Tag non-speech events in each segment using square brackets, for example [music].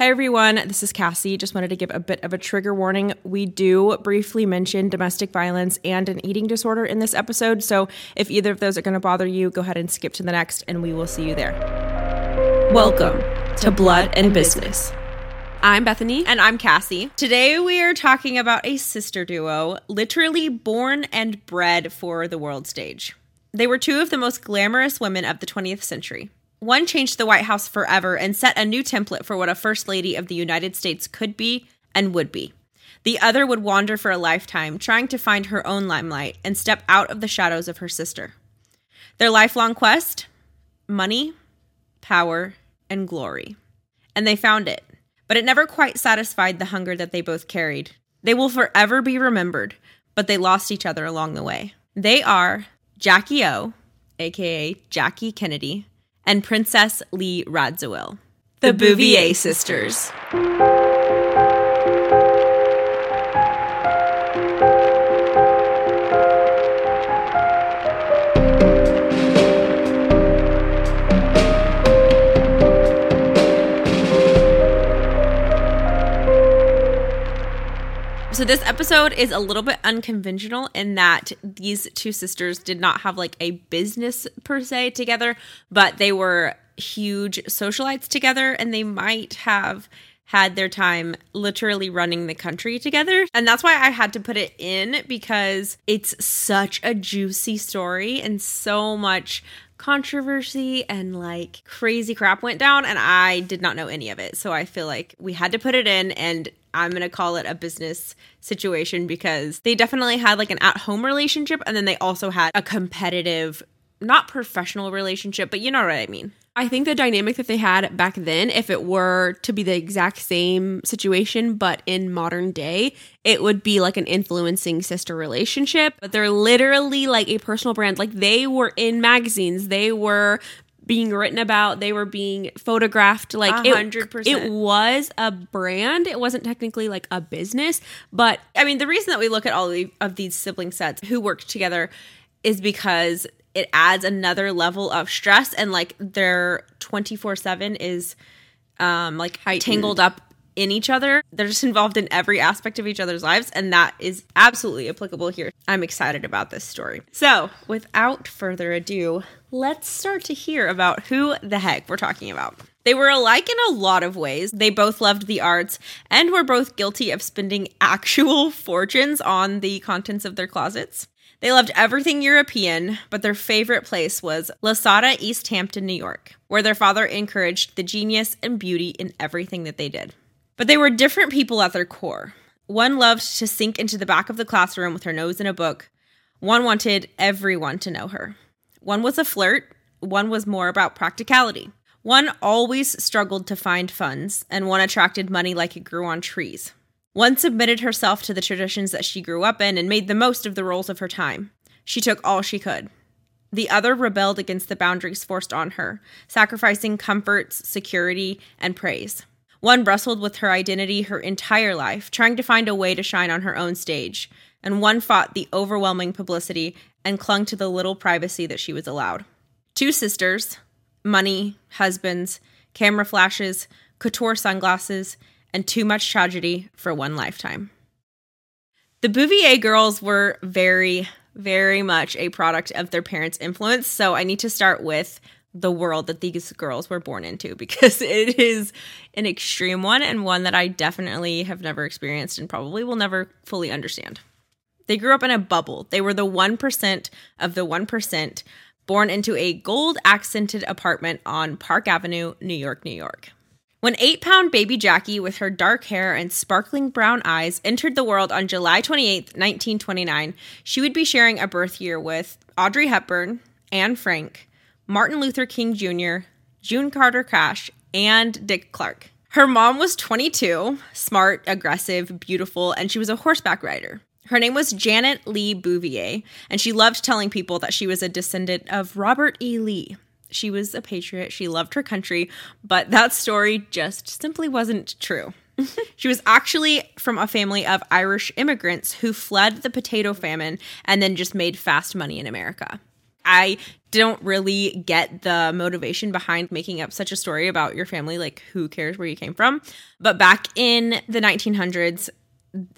Hey everyone, this is Cassie. Just wanted to give a bit of a trigger warning. We do briefly mention domestic violence and an eating disorder in this episode, so if either of those are going to bother you, go ahead and skip to the next, and we will see you there. Welcome to Blood and Business. I'm Bethany. And I'm Cassie. Today we are talking about a sister duo, literally born and bred for the world stage. They were two of the most glamorous women of the 20th century. One changed the White House forever and set a new template for what a First Lady of the United States could be and would be. The other would wander for a lifetime, trying to find her own limelight and step out of the shadows of her sister. Their lifelong quest? Money, power, and glory. And they found it, but it never quite satisfied the hunger that they both carried. They will forever be remembered, but they lost each other along the way. They are Jackie O, aka Jackie Kennedy, and Princess Lee Radziwill, the, Bouvier sisters. So this episode is a little bit unconventional in that these two sisters did not have like a business per se together, but they were huge socialites together and they might have had their time literally running the country together. And that's why I had to put it in because it's such a juicy story and so much controversy and like crazy crap went down and I did not know any of it. So I feel like we had to put it in and I'm going to call it a business situation because they definitely had like an at home relationship and then they also had a competitive, not professional relationship, but you know what I mean. I think the dynamic that they had back then, if it were to be the exact same situation, but in modern day, it would be like an influencing sister relationship. But they're literally like a personal brand. Like they were in magazines, they were being written about, they were being photographed. Like 100%. It, it was a brand. It wasn't technically like a business, but I mean, the reason that we look at all of these sibling sets who worked together is because it adds another level of stress and like their 24/7 is um like Heightened. tangled up in each other. They're just involved in every aspect of each other's lives and that is absolutely applicable here. I'm excited about this story. So, without further ado, let's start to hear about who the heck we're talking about. They were alike in a lot of ways. They both loved the arts and were both guilty of spending [laughs] actual fortunes on the contents of their closets. They loved everything European, but their favorite place was Lasata, East Hampton, New York, where their father encouraged the genius and beauty in everything that they did. But they were different people at their core. One loved to sink into the back of the classroom with her nose in a book. One wanted everyone to know her. One was a flirt, one was more about practicality. One always struggled to find funds, and one attracted money like it grew on trees. One submitted herself to the traditions that she grew up in and made the most of the roles of her time. She took all she could. The other rebelled against the boundaries forced on her, sacrificing comforts, security, and praise. One wrestled with her identity her entire life, trying to find a way to shine on her own stage, and one fought the overwhelming publicity and clung to the little privacy that she was allowed. Two sisters, money, husbands, camera flashes, couture sunglasses, and too much tragedy for one lifetime. The Bouvier girls were very, very much a product of their parents' influence. So I need to start with the world that these girls were born into [laughs] because it is an extreme one and one that I definitely have never experienced and probably will never fully understand. They grew up in a bubble. They were the 1% of the 1%, born into a gold accented apartment on Park Avenue, New York, New York. When eight pound baby Jackie, with her dark hair and sparkling brown eyes, entered the world on July 28, 1929, she would be sharing a birth year with Audrey Hepburn, Anne Frank, Martin Luther King Jr., June Carter Cash, and Dick Clark. Her mom was 22, smart, aggressive, beautiful, and she was a horseback rider. Her name was Janet Lee Bouvier, and she loved telling people that she was a descendant of Robert E. Lee. She was a patriot, she loved her country, but that story just simply wasn't true. [laughs] she was actually from a family of Irish immigrants who fled the potato famine and then just made fast money in America. I don't really get the motivation behind making up such a story about your family. Like, who cares where you came from? But back in the 1900s,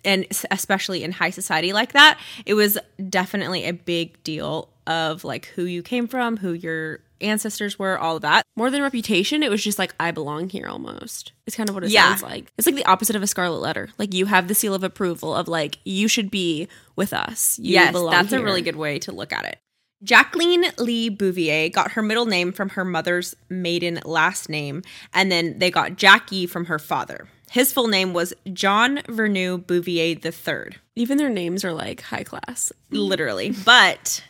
and especially in high society like that, it was definitely a big deal of like who you came from, who your ancestors were, all of that. More than reputation, it was just like I belong here almost. It's kind of what it Yeah. sounds like. It's like the opposite of a scarlet letter. Like you have the seal of approval of like you should be with us. You yes, that's a really good way to look at it. Jacqueline Lee Bouvier got her middle name from her mother's maiden last name, and then they got Jackie from her father. His full name was John Vernou Bouvier III, Even their names are like high class. literally. But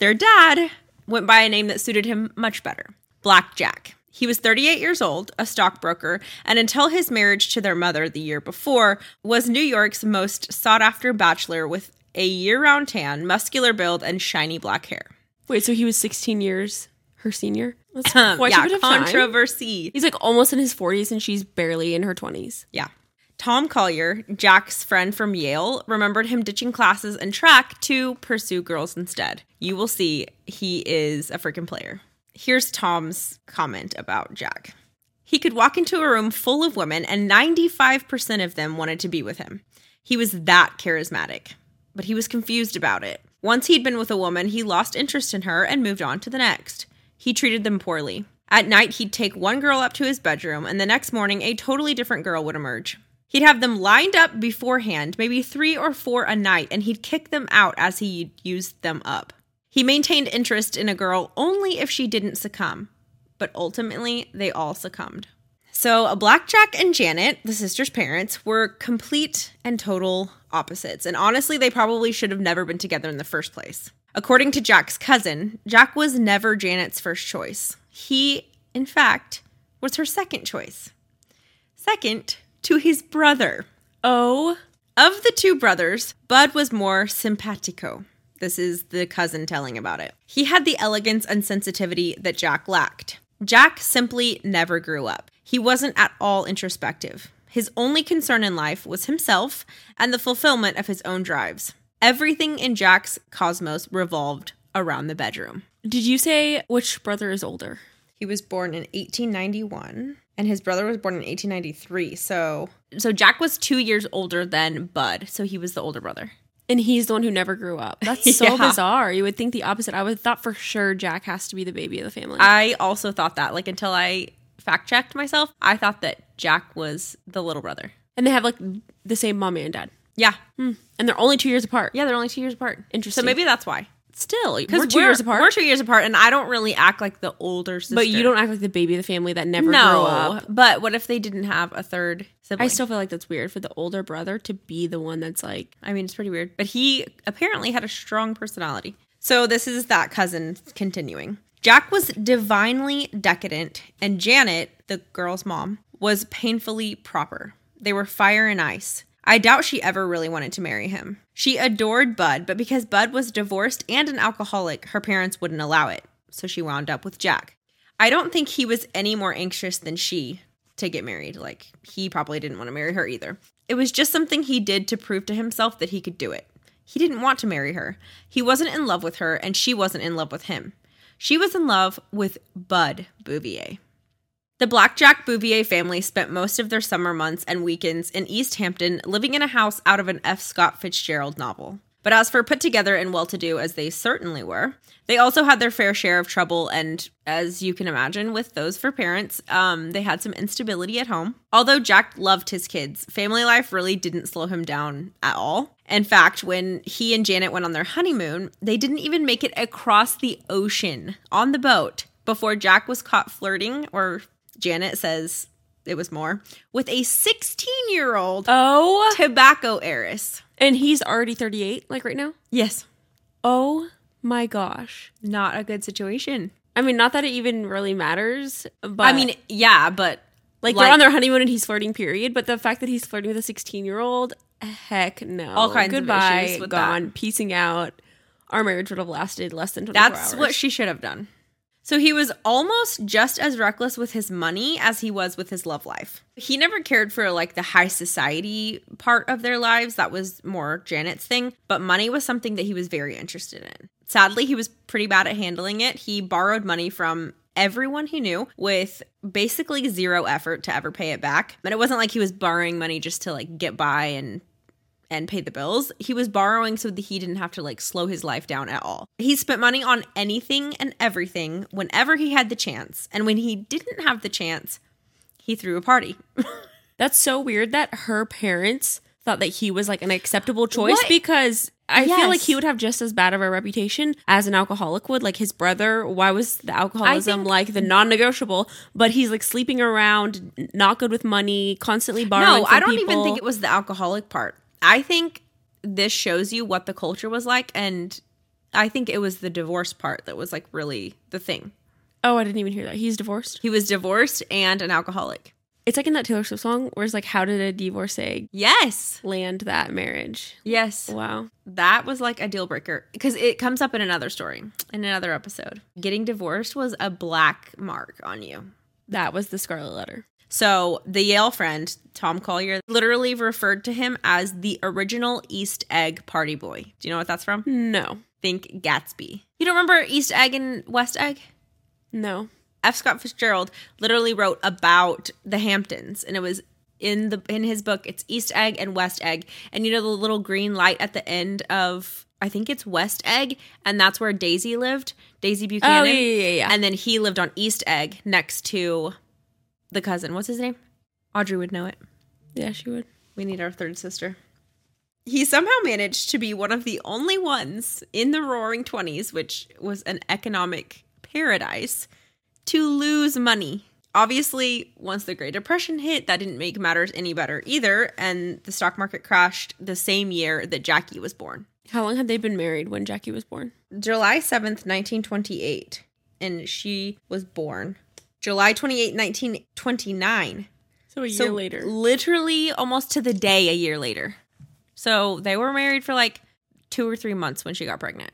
their dad went by a name that suited him much better Black Jack. He was 38 years old, a stockbroker, and until his marriage to their mother the year before, was New York's most sought after bachelor with a year round tan, muscular build, and shiny black hair. Wait, so he was 16 years her senior? That's Um, [clears throat] quite yeah, a bit of time. controversy. He's like almost in his 40s and she's barely in her 20s. Yeah. Tom Collier, Jack's friend from Yale, remembered him ditching classes and track to pursue girls instead. You will see he is a freaking player. Here's Tom's comment about Jack. He could walk into a room full of women and 95% of them wanted to be with him. He was that charismatic, but he was confused about it. Once he'd been with a woman, he lost interest in her and moved on to the next. He treated them poorly. At night, he'd take one girl up to his bedroom, and the next morning, a totally different girl would emerge. He'd have them lined up beforehand, maybe three or four a night, and he'd kick them out as he used them up. He maintained interest in a girl only if she didn't succumb, but ultimately, they all succumbed. So, a Blackjack and Janet, the sister's parents, were complete and total opposites. And honestly, they probably should have never been together in the first place. According to Jack's cousin, Jack was never Janet's first choice. He, in fact, was her second choice. Second to his brother. Oh, Of the two brothers, Bud was more simpatico. This is the cousin telling about it. He had the elegance and sensitivity that Jack lacked. Jack simply never grew up. He wasn't at all introspective. His only concern in life was himself and the fulfillment of his own drives. Everything in Jack's cosmos revolved around the bedroom. did you say which brother is older? He was born in 1891 and his brother was born in 1893. So so Jack was 2 years older than Bud, so he was the older brother. And he's the one who never grew up. [laughs] That's so Yeah. bizarre. You would think the opposite. I would have thought for sure Jack has to be the baby of the family. I also thought that like until I fact checked myself, I thought that Jack was the little brother. and they have like the same mommy and dad. Yeah. Hmm. And they're only two years apart. Yeah, they're only 2 years apart. Interesting. So maybe that's why. Still, Cuz we're two years apart. We're 2 years apart and I don't really act like the older sister. but you don't act like the baby of the family that never no, grew up. But what if they didn't have a third sibling? I still feel like that's weird for the older brother to be the one that's like, I mean, it's pretty weird. But he apparently had a strong personality. So this is that cousin continuing. Jack was divinely decadent, and Janet, the girl's mom, was painfully proper. They were fire and ice. I doubt she ever really wanted to marry him. She adored Bud, but because Bud was divorced and an alcoholic, her parents wouldn't allow it. So she wound up with Jack. I don't think he was any more anxious than she to get married. Like, he probably didn't want to marry her either. It was just something he did to prove to himself that he could do it. He didn't want to marry her. He wasn't in love with her, and she wasn't in love with him. She was in love with Bud Bouvier. The Blackjack Bouvier family spent most of their summer months and weekends in East Hampton, living in a house out of an F. Scott Fitzgerald novel. But as for put together and well to do as they certainly were, they also had their fair share of trouble, and as you can imagine, with those for parents, um, they had some instability at home. Although Jack loved his kids, family life really didn't slow him down at all. In fact, when he and Janet went on their honeymoon, they didn't even make it across the ocean on the boat before Jack was caught flirting, or Janet says it was more, with a 16 year old oh, tobacco heiress. and he's already 38, like right now. Yes. Oh my gosh. Not a good situation. I mean, not that it even really matters, but I mean, yeah, but like, like- they're on their honeymoon and he's flirting, period. But the fact that he's flirting with a 16 year old, heck no. All kinds of Goodbye, issues with gone, piecing out. Our marriage would have lasted less than 24 That's hours. what she should have done. So he was almost just as reckless with his money as he was with his love life. He never cared for like the high society part of their lives. That was more Janet's thing, but money was something that he was very interested in. Sadly, he was pretty bad at handling it. He borrowed money from everyone he knew with basically zero effort to ever pay it back. But it wasn't like he was borrowing money just to like get by and and pay the bills. He was borrowing so that he didn't have to like slow his life down at all. He spent money on anything and everything whenever he had the chance. And when he didn't have the chance, he threw a party. [laughs] That's so weird that her parents thought that he was like an acceptable choice What? because I feel like he would have just as bad of a reputation as an alcoholic would. Like his brother, why was the alcoholism think- like the non negotiable? But he's like sleeping around, not good with money, constantly borrowing. no, I don't even think it was the alcoholic part. I think this shows you what the culture was like and I think it was the divorce part that was like really the thing. Oh, I didn't even hear that. He's divorced. He was divorced and an alcoholic. It's like in that Taylor Swift song where it's like, how did a divorcee Yes. land that marriage? Yes. Wow. That was like a deal breaker because it comes up in another story, in another episode. Getting divorced was a black mark on you. That was the Scarlet Letter. So the Yale friend, Tom Collier, literally referred to him as the original East Egg party boy. Do you know what that's from? No. Think Gatsby. You don't remember East Egg and West Egg? No. F. Scott Fitzgerald literally wrote about the Hamptons, and it was in the in his book. It's East Egg and West Egg, and you know the little green light at the end of I think it's West Egg, and that's where Daisy lived, Daisy oh, Buchanan. Oh, yeah, yeah, yeah, yeah. And then he lived on East Egg next to the cousin. What's his name? Audrey would know it. Yeah, she would. We need our third sister. He somehow managed to be one of the only ones in the roaring 20s, which was an economic paradise, to lose money. Obviously, once the Great Depression hit, that didn't make matters any better either, and the stock market crashed the same year that Jackie was born. How long had they been married when Jackie was born? July 7th, 1928, and she was born July 28, 1929. So a year So later. literally almost to the day a year later. So they were married for like two or three months when she got pregnant.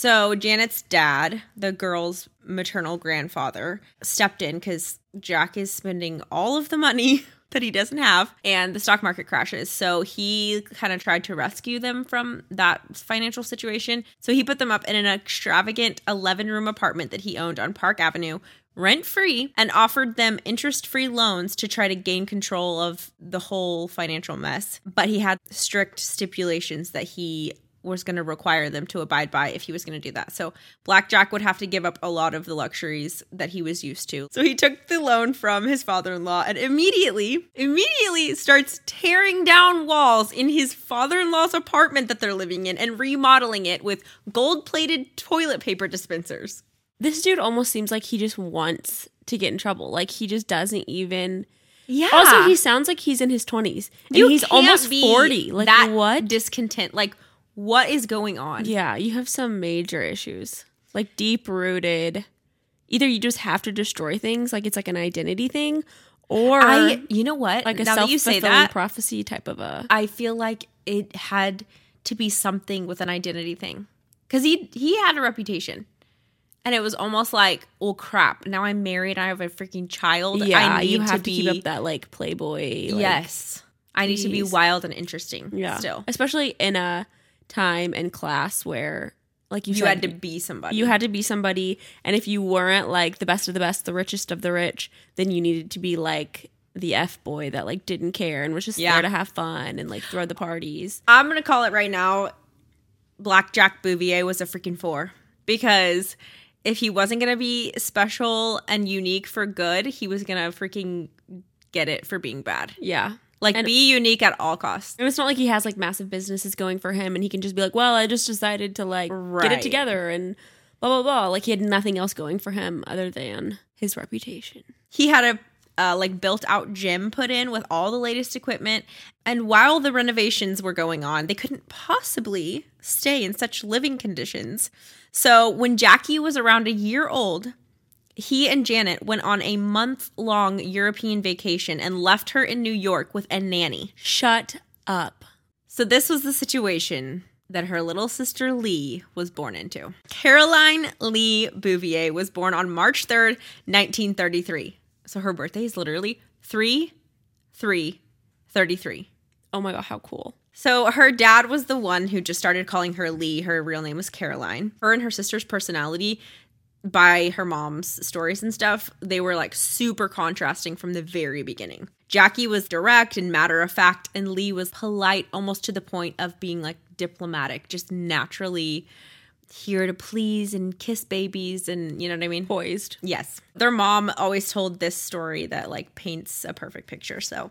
So Janet's dad, the girl's maternal grandfather, stepped in because Jack is spending all of the money [laughs] that he doesn't have and the stock market crashes. So he kind of tried to rescue them from that financial situation. So he put them up in an extravagant 11 room apartment that he owned on Park Avenue rent free and offered them interest free loans to try to gain control of the whole financial mess. But he had strict stipulations that he was going to require them to abide by if he was going to do that. So Blackjack would have to give up a lot of the luxuries that he was used to. So he took the loan from his father-in-law and immediately immediately starts tearing down walls in his father-in-law's apartment that they're living in and remodeling it with gold-plated toilet paper dispensers. This dude almost seems like he just wants to get in trouble. Like he just doesn't even. Yeah. Also, he sounds like he's in his twenties, and You he's almost be forty. Like that what? discontent? Like what is going on? yeah, you have some major issues, like deep rooted. Either you just have to destroy things, like it's like an identity thing, or I. You know what? like a self fulfilling prophecy type of a. I feel like it had to be something with an identity thing because he he had a reputation. And it was almost like, oh crap. Now I'm married. I have a freaking child. Yeah, I need you have to, to, be, keep up that like playboy. Like, yes, I need to be wild and interesting. yeah. still, especially in a time and class where, like you, you said, had to be somebody. you had to be somebody and if you weren't like the best of the best the richest of the rich then you needed to be like the f boy that like didn't care and was just Yeah. there to have fun and like throw the parties I'm gonna call it right now. Black Jack Bouvier was a freaking four because if he wasn't gonna be special and unique for good, he was gonna freaking get it for being bad. yeah Like And- be unique at all costs. and it's not like he has like massive businesses going for him and he can just be like well i just decided to like get it together and blah blah blah like he had nothing else going for him other than his reputation He had a uh, like built out gym put in with all the latest equipment, and while the renovations were going on, they couldn't possibly stay in such living conditions. So when Jackie was around a year old, he and Janet went on a month long European vacation and left her in New York with a nanny. shut up So, this was the situation that her little sister Lee was born into. Caroline Lee Bouvier was born on March 3rd, 1933. So, her birthday is literally 3 3 33. oh my god how cool So her dad was the one who just started calling her Lee. Her real name was Caroline. Her and her sister's personality by her mom's stories and stuff, they were like super contrasting from the very beginning. Jackie was direct and matter of fact, and Lee was polite almost to the point of being like diplomatic, just naturally here to please and kiss babies and you know what I mean? Poised. Yes. Their mom always told this story that like paints a perfect picture. So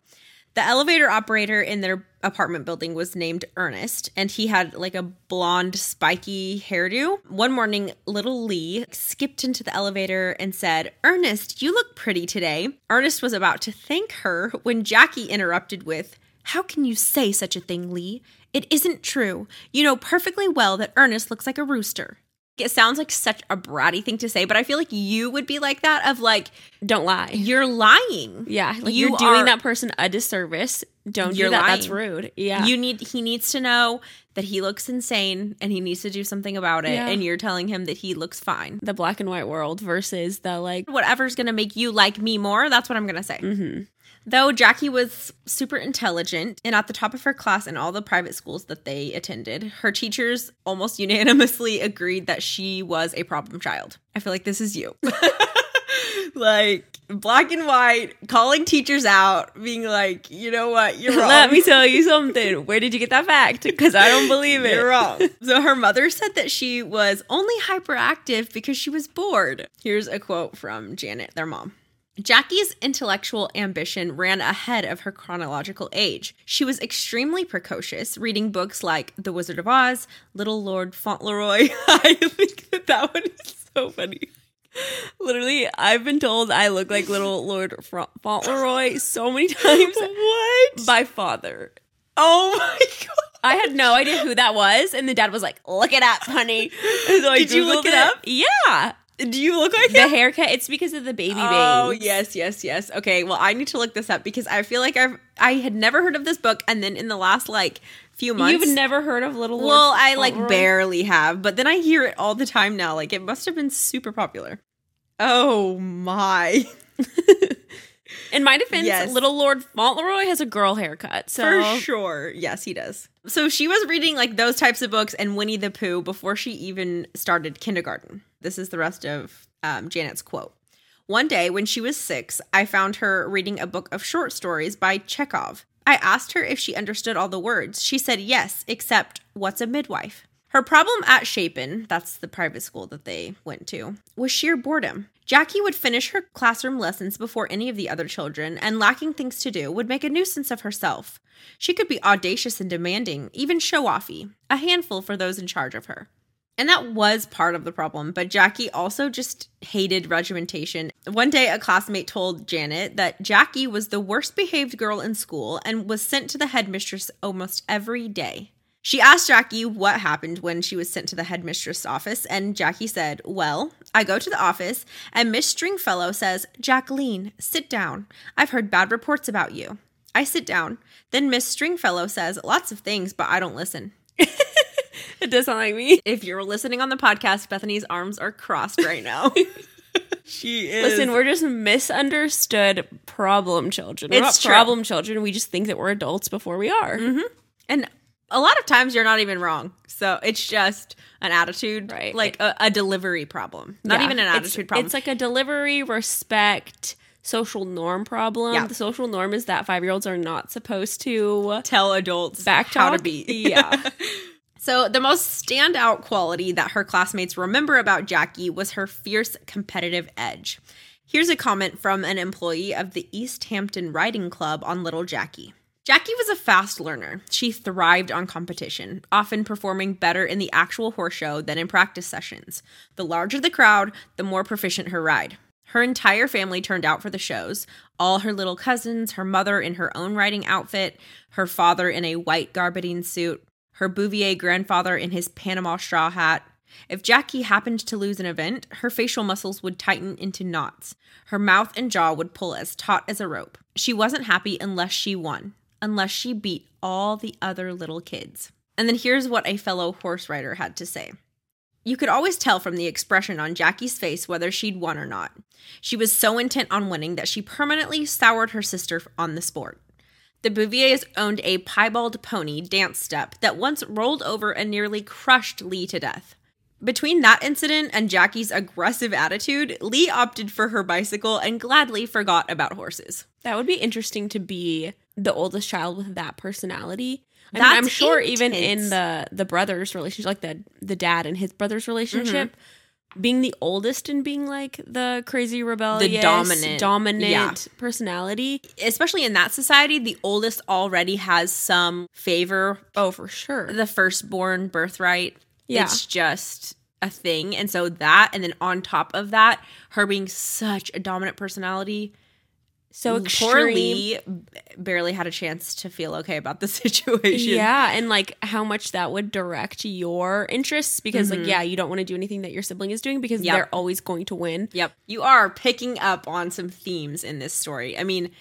the elevator operator in their apartment building was named Ernest, and he had like a blonde, spiky hairdo. One morning, little Lee skipped into the elevator and said, Ernest, you look pretty today. Ernest was about to thank her when Jackie interrupted with, How can you say such a thing, Lee? It isn't true. You know perfectly well that Ernest looks like a rooster. It sounds like such a bratty thing to say, but I feel like you would be like that of like, Don't lie. you're lying. Yeah, like You are doing that person a disservice. Don't You're do that. That's rude. Yeah. You need he needs to know that he looks insane and he needs to do something about it Yeah. and you're telling him that he looks fine. the black and white world versus the like Whatever's going to make you like me more, that's what I'm going to say. mhm. Though Jackie was super intelligent and at the top of her class in all the private schools that they attended, her teachers almost [laughs] unanimously agreed that she was a problem child. I feel like this is you. [laughs] like black and white, calling teachers out, being like, you know what, you're [laughs] wrong. Let me tell you something. Where did you get that fact? Because I don't believe it. You're wrong. so her mother said that she was only hyperactive because she was bored. Here's a quote from Janet, their mom. Jackie's intellectual ambition ran ahead of her chronological age. She was extremely precocious, reading books like The Wizard of Oz, Little Lord Fauntleroy. [laughs] I think that that one is so funny. Literally, I've been told I look like little Lord Fauntleroy so many [laughs] times What? by father. Oh [laughs] my god. I had no idea who that was, and the dad was like, "Look it up, honey." So Did you look Googled it up? Yeah, Do you look like the him? haircut. It's because of the baby babe. Oh bangs. yes, yes, yes. Okay, well, I need to look this up because I feel like I've I had never heard of this book, and then in the last like few months, You've never heard of Little Lord well, I like Fauntleroy? barely have, but then I hear it all the time now. Like it must have been super popular. Oh my! [laughs] In my defense, Yes. Little Lord Fauntleroy has a girl haircut. So For sure, yes, he does. So she was reading like those types of books and Winnie the Pooh before she even started kindergarten. This is the rest of um, Janet's quote. One day when she was six, I found her reading a book of short stories by Chekhov. I asked her if she understood all the words. She said yes, except what's a midwife? Her problem at Chapin, that's the private school that they went to, was sheer boredom. Jackie would finish her classroom lessons before any of the other children, and lacking things to do, would make a nuisance of herself. She could be audacious and demanding, even show offy, a handful for those in charge of her. And that was part of the problem, but Jackie also just hated regimentation. One day, a classmate told Janet that Jackie was the worst behaved girl in school and was sent to the headmistress almost every day. She asked Jackie what happened when she was sent to the headmistress' office, and Jackie said, Well, I go to the office, and Miss Stringfellow says, Jacqueline, sit down. I've heard bad reports about you. I sit down. Then Miss Stringfellow says lots of things, but I don't listen. [laughs] it does sound like me. If you're listening on the podcast, Bethany's arms are crossed right now. [laughs] she is. Listen, we're just misunderstood problem children. We're It's not problem children. We just think that we're adults before we are. Mm-hmm. and a lot of times you're not even wrong. So it's just an attitude, Right. Like a, a delivery problem, not Yeah. even an It's- attitude problem. It's like a delivery, respect, social norm problem. Yeah. The social norm is that five year olds are not supposed to tell adults back how to be. Yeah. [laughs] So, the most standout quality that her classmates remember about Jackie was her fierce competitive edge. Here's a comment from an employee of the East Hampton Riding Club on Little Jackie. Jackie was a fast learner. She thrived on competition, often performing better in the actual horse show than in practice sessions. The larger the crowd, the more proficient her ride. Her entire family turned out for the shows all her little cousins, her mother in her own riding outfit, her father in a white gabardine suit, her Bouvier grandfather in his Panama straw hat. If Jackie happened to lose an event, her facial muscles would tighten into knots. Her mouth and jaw would pull as taut as a rope. She wasn't happy unless she won, unless she beat all the other little kids. And then here's what a fellow horse rider had to say. You could always tell from the expression on Jackie's face whether she'd won or not. She was so intent on winning that she permanently soured her sister on the sport. The Bouviers owned a piebald pony dance step that once rolled over and nearly crushed Lee to death. Between that incident and Jackie's aggressive attitude, Lee opted for her bicycle and gladly forgot about horses. That would be interesting to be the oldest child with that personality. I mean, That's I'm sure even in the the brothers relationship, like the the dad and his brother's relationship, mm-hmm. Being the oldest and being like the crazy rebellious, the dominant- dominant yeah. personality. Especially in that society, the oldest already has some favor Oh, for sure. the firstborn birthright. Yeah. It's just a thing. And so that, and then on top of that, her being such a dominant personality, so poor. Lee barely had a chance to feel okay about the [laughs] situation. Yeah, and like how much that would direct your interests because Mm-hmm. like yeah, you don't want to do anything that your sibling is doing because Yep. they're always going to win. Yep. You are picking up on some themes in this story. I mean,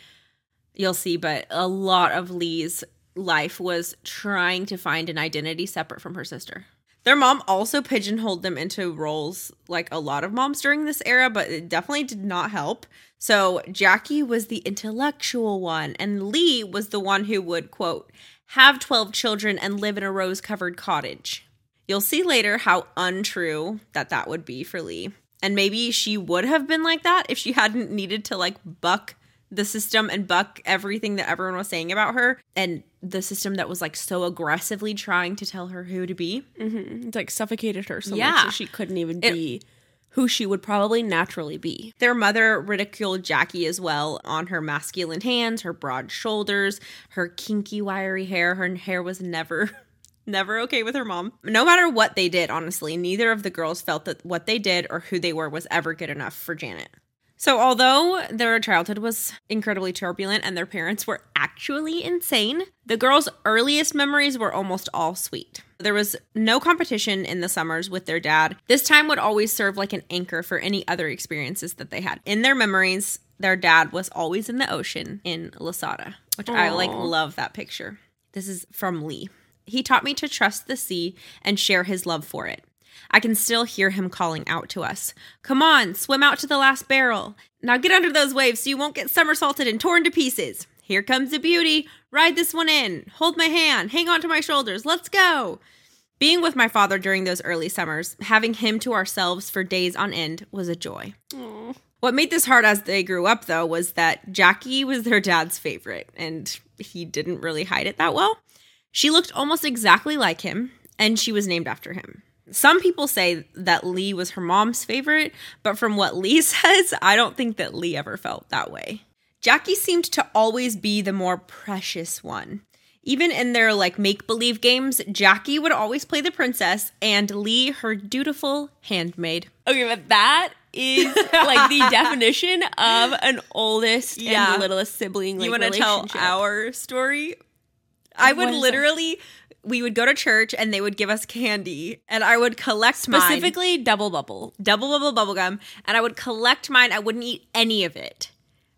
you'll see, but a lot of Lee's life was trying to find an identity separate from her sister. Their mom also pigeonholed them into roles like a lot of moms during this era, but it definitely did not help. So Jackie was the intellectual one, and Lee was the one who would, quote, have 12 children and live in a rose covered cottage. You'll see later how untrue that that would be for Lee. And maybe she would have been like that if she hadn't needed to like buck the system and buck everything that everyone was saying about her and the system that was like so aggressively trying to tell her who to be. Mm-hmm. It's like suffocated her so much that she couldn't even It- be who she would probably naturally be. Their mother ridiculed Jackie as well on her masculine hands, her broad shoulders, her kinky, wiry hair. Her hair was never, [laughs] never okay with her mom. No matter what they did, honestly, neither of the girls felt that what they did or who they were was ever good enough for Janet. So, although their childhood was incredibly turbulent and their parents were actually insane, the girls' earliest memories were almost all sweet. There was no competition in the summers with their dad. This time would always serve like an anchor for any other experiences that they had. In their memories, their dad was always in the ocean in Lasata, which I like love that picture. This is from Lee. He taught me to trust the sea and share his love for it. I can still hear him calling out to us. Come on, swim out to the last barrel. Now get under those waves so you won't get somersaulted and torn to pieces. Here comes the beauty. Ride this one in. Hold my hand. Hang on to my shoulders. Let's go. Being with my father during those early summers, having him to ourselves for days on end, was a joy. What made this hard as they grew up, though, was that Jackie was their dad's favorite, and he didn't really hide it that well. She looked almost exactly like him, and she was named after him. Some people say that Lee was her mom's favorite, but from what Lee [laughs] says, I don't think that Lee ever felt that way. Jackie seemed to always be the more precious one. Even in their like make believe games, Jackie would always play the princess and Lee her dutiful handmaid. Okay, but that is like the [laughs] definition of an oldest Yeah. and littlest sibling. Like, you want to tell our story? I would literally, we would go to church and they would give us candy, and I would collect mine. specifically double bubble? double bubble bubble gum, and I would collect mine. I wouldn't eat any of it.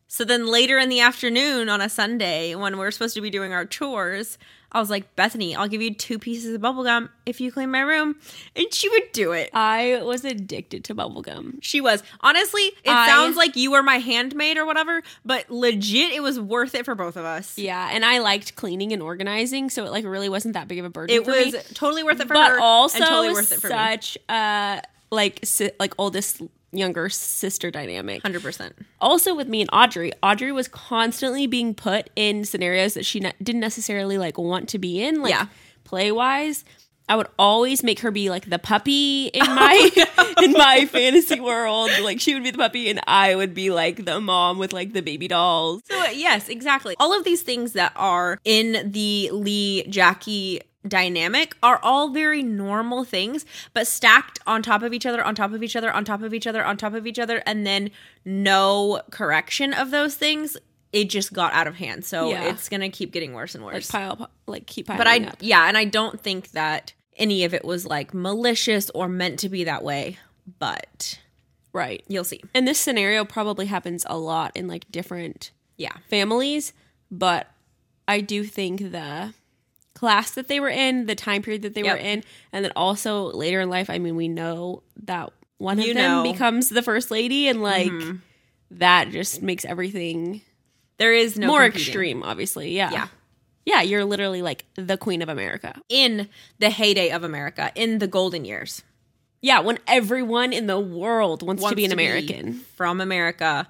So then later in the afternoon on a Sunday, when we're supposed to be doing our chores, I was like, Bethany, I'll give you two pieces of bubble gum if you clean my room. And she would do it. I was addicted to bubblegum. She was. Honestly, it I- sounds like you were my handmaid or whatever, but legit, it was worth it for both of us. Yeah, and I liked cleaning and organizing, so it like really wasn't that big of a burden. It for was me. totally worth it for but her. also and totally worth it for me. such uh like si- like oldest younger sister dynamic. 100%. Also with me and Audrey, Audrey was constantly being put in scenarios that she ne- didn't necessarily like want to be in, like Yeah. play wise. I would always make her be like the puppy in my [laughs] in my fantasy world. Like she would be the puppy and I would be like the mom with like the baby dolls. So, uh, yes, exactly. All of these things that are in the Lee Jackie dynamic are all very normal things, but stacked on top of each other, on top of each other, on top of each other, on top of each other, and then no correction of those things. It just got out of hand. So Yeah. it's going to keep getting worse and worse. Like pile like keep piling but I, up. yeah, and I don't think that any of it was like malicious or meant to be that way, but Right. you'll see. And this scenario probably happens a lot in like different Yeah. families, but I do think the class that they were in, the time period that they Yep. were in, and then also later in life, I mean, we know that one of You them know. Mm-hmm. becomes the first lady, and like that just makes everything There is no More competing. extreme, obviously. Yeah. Yeah. Yeah, you're literally like the queen of America. in the heyday of America, in the golden years. Yeah, when everyone in the world wants, to be an American. from America.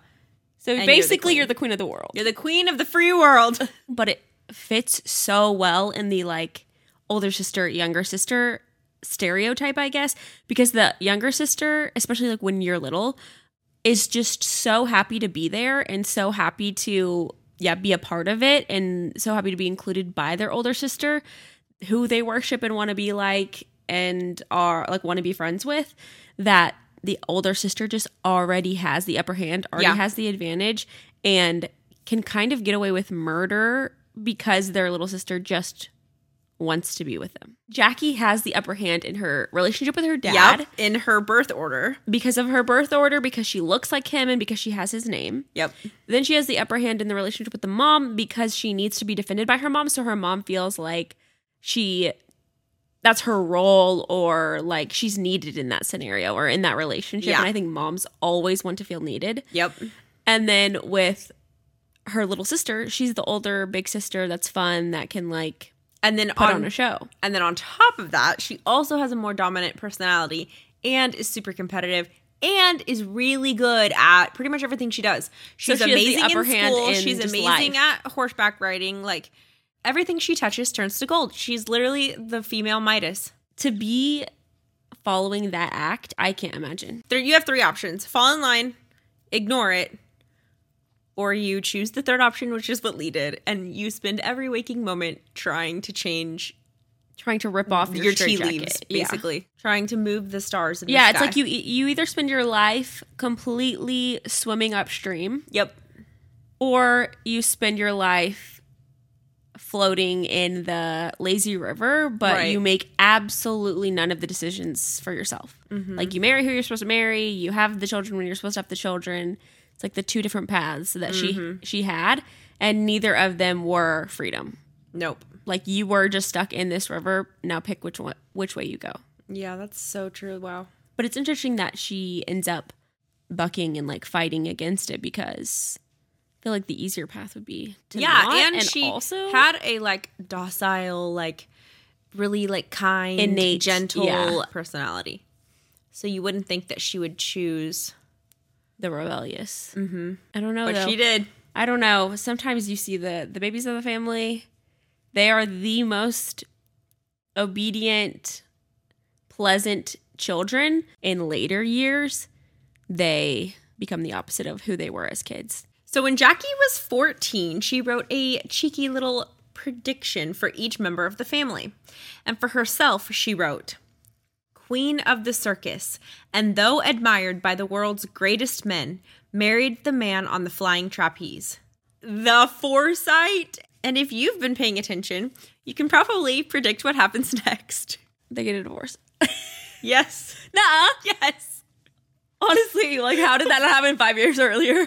so you're the basically, you're the queen of the world. You're the queen of the free world. [laughs] but it fits so well in the like older sister younger sister stereotype i guess because the younger sister especially like when you're little is just so happy to be there and so happy to yeah be a part of it and so happy to be included by their older sister who they worship and want to be like and are like want to be friends with that the older sister just already has the upper hand already Yeah. has the advantage and can kind of get away with murder because their little sister just wants to be with them. Jackie has the upper hand in her relationship with her dad Yep. In her birth order. because of her birth order, because she looks like him, and because she has his name. Yep. Then she has the upper hand in the relationship with the mom because she needs to be defended by her mom. So her mom feels like she that's her role or like she's needed in that scenario or in that relationship. Yeah. And I think moms always want to feel needed. Yep. And then with her little sister, she's the older big sister that's fun that can like And then put on, on a show. and then on top of that, she also has a more dominant personality and is super competitive and is really good at pretty much everything she does. She's she has the amazing upper in hand school. in She's amazing life. at horseback riding. Like everything she touches turns to gold. She's literally the female Midas. To be following that act, I can't imagine. There, you have three options: fall in line, ignore it, or you choose the third option, which is what Lee did, and you spend every waking moment trying to change Trying to rip off your, your, tea leaves, Yeah. basically trying to move the stars. In the Yeah, it's like you you either spend your life completely swimming upstream Yep. or you spend your life floating in the lazy river, but Right. you make absolutely none of the decisions for yourself. Mm-hmm. Like you marry who you're supposed to marry, you have the children when you're supposed to have the children. It's like the two different paths that Mm-hmm. she she had, and neither of them were freedom. Nope. Like you were just stuck in this river. Now pick which one which way you go. Yeah, that's so true. Wow. But it's interesting that she ends up bucking and like fighting against it because I feel like the easier path would be to yeah, not. and, she also had a like docile, like really like kind, Innate, gentle yeah. personality. So you wouldn't think that she would choose, the rebellious. Mm-hmm. I don't know. but though. she did. I don't know. Sometimes you see the the babies of the family. They are the most obedient, pleasant children. In later years, they become the opposite of who they were as kids. So when Jackie was 14, she wrote a cheeky little prediction for each member of the family. And for herself, she wrote, Queen of the circus, and though admired by the world's greatest men, married the man on the flying trapeze. The foresight. And if you've been paying attention, you can probably predict what happens [laughs] next. They get a divorce. [laughs] Yes. Nah. Yes. Honestly, like, how did that happen five years earlier? [laughs]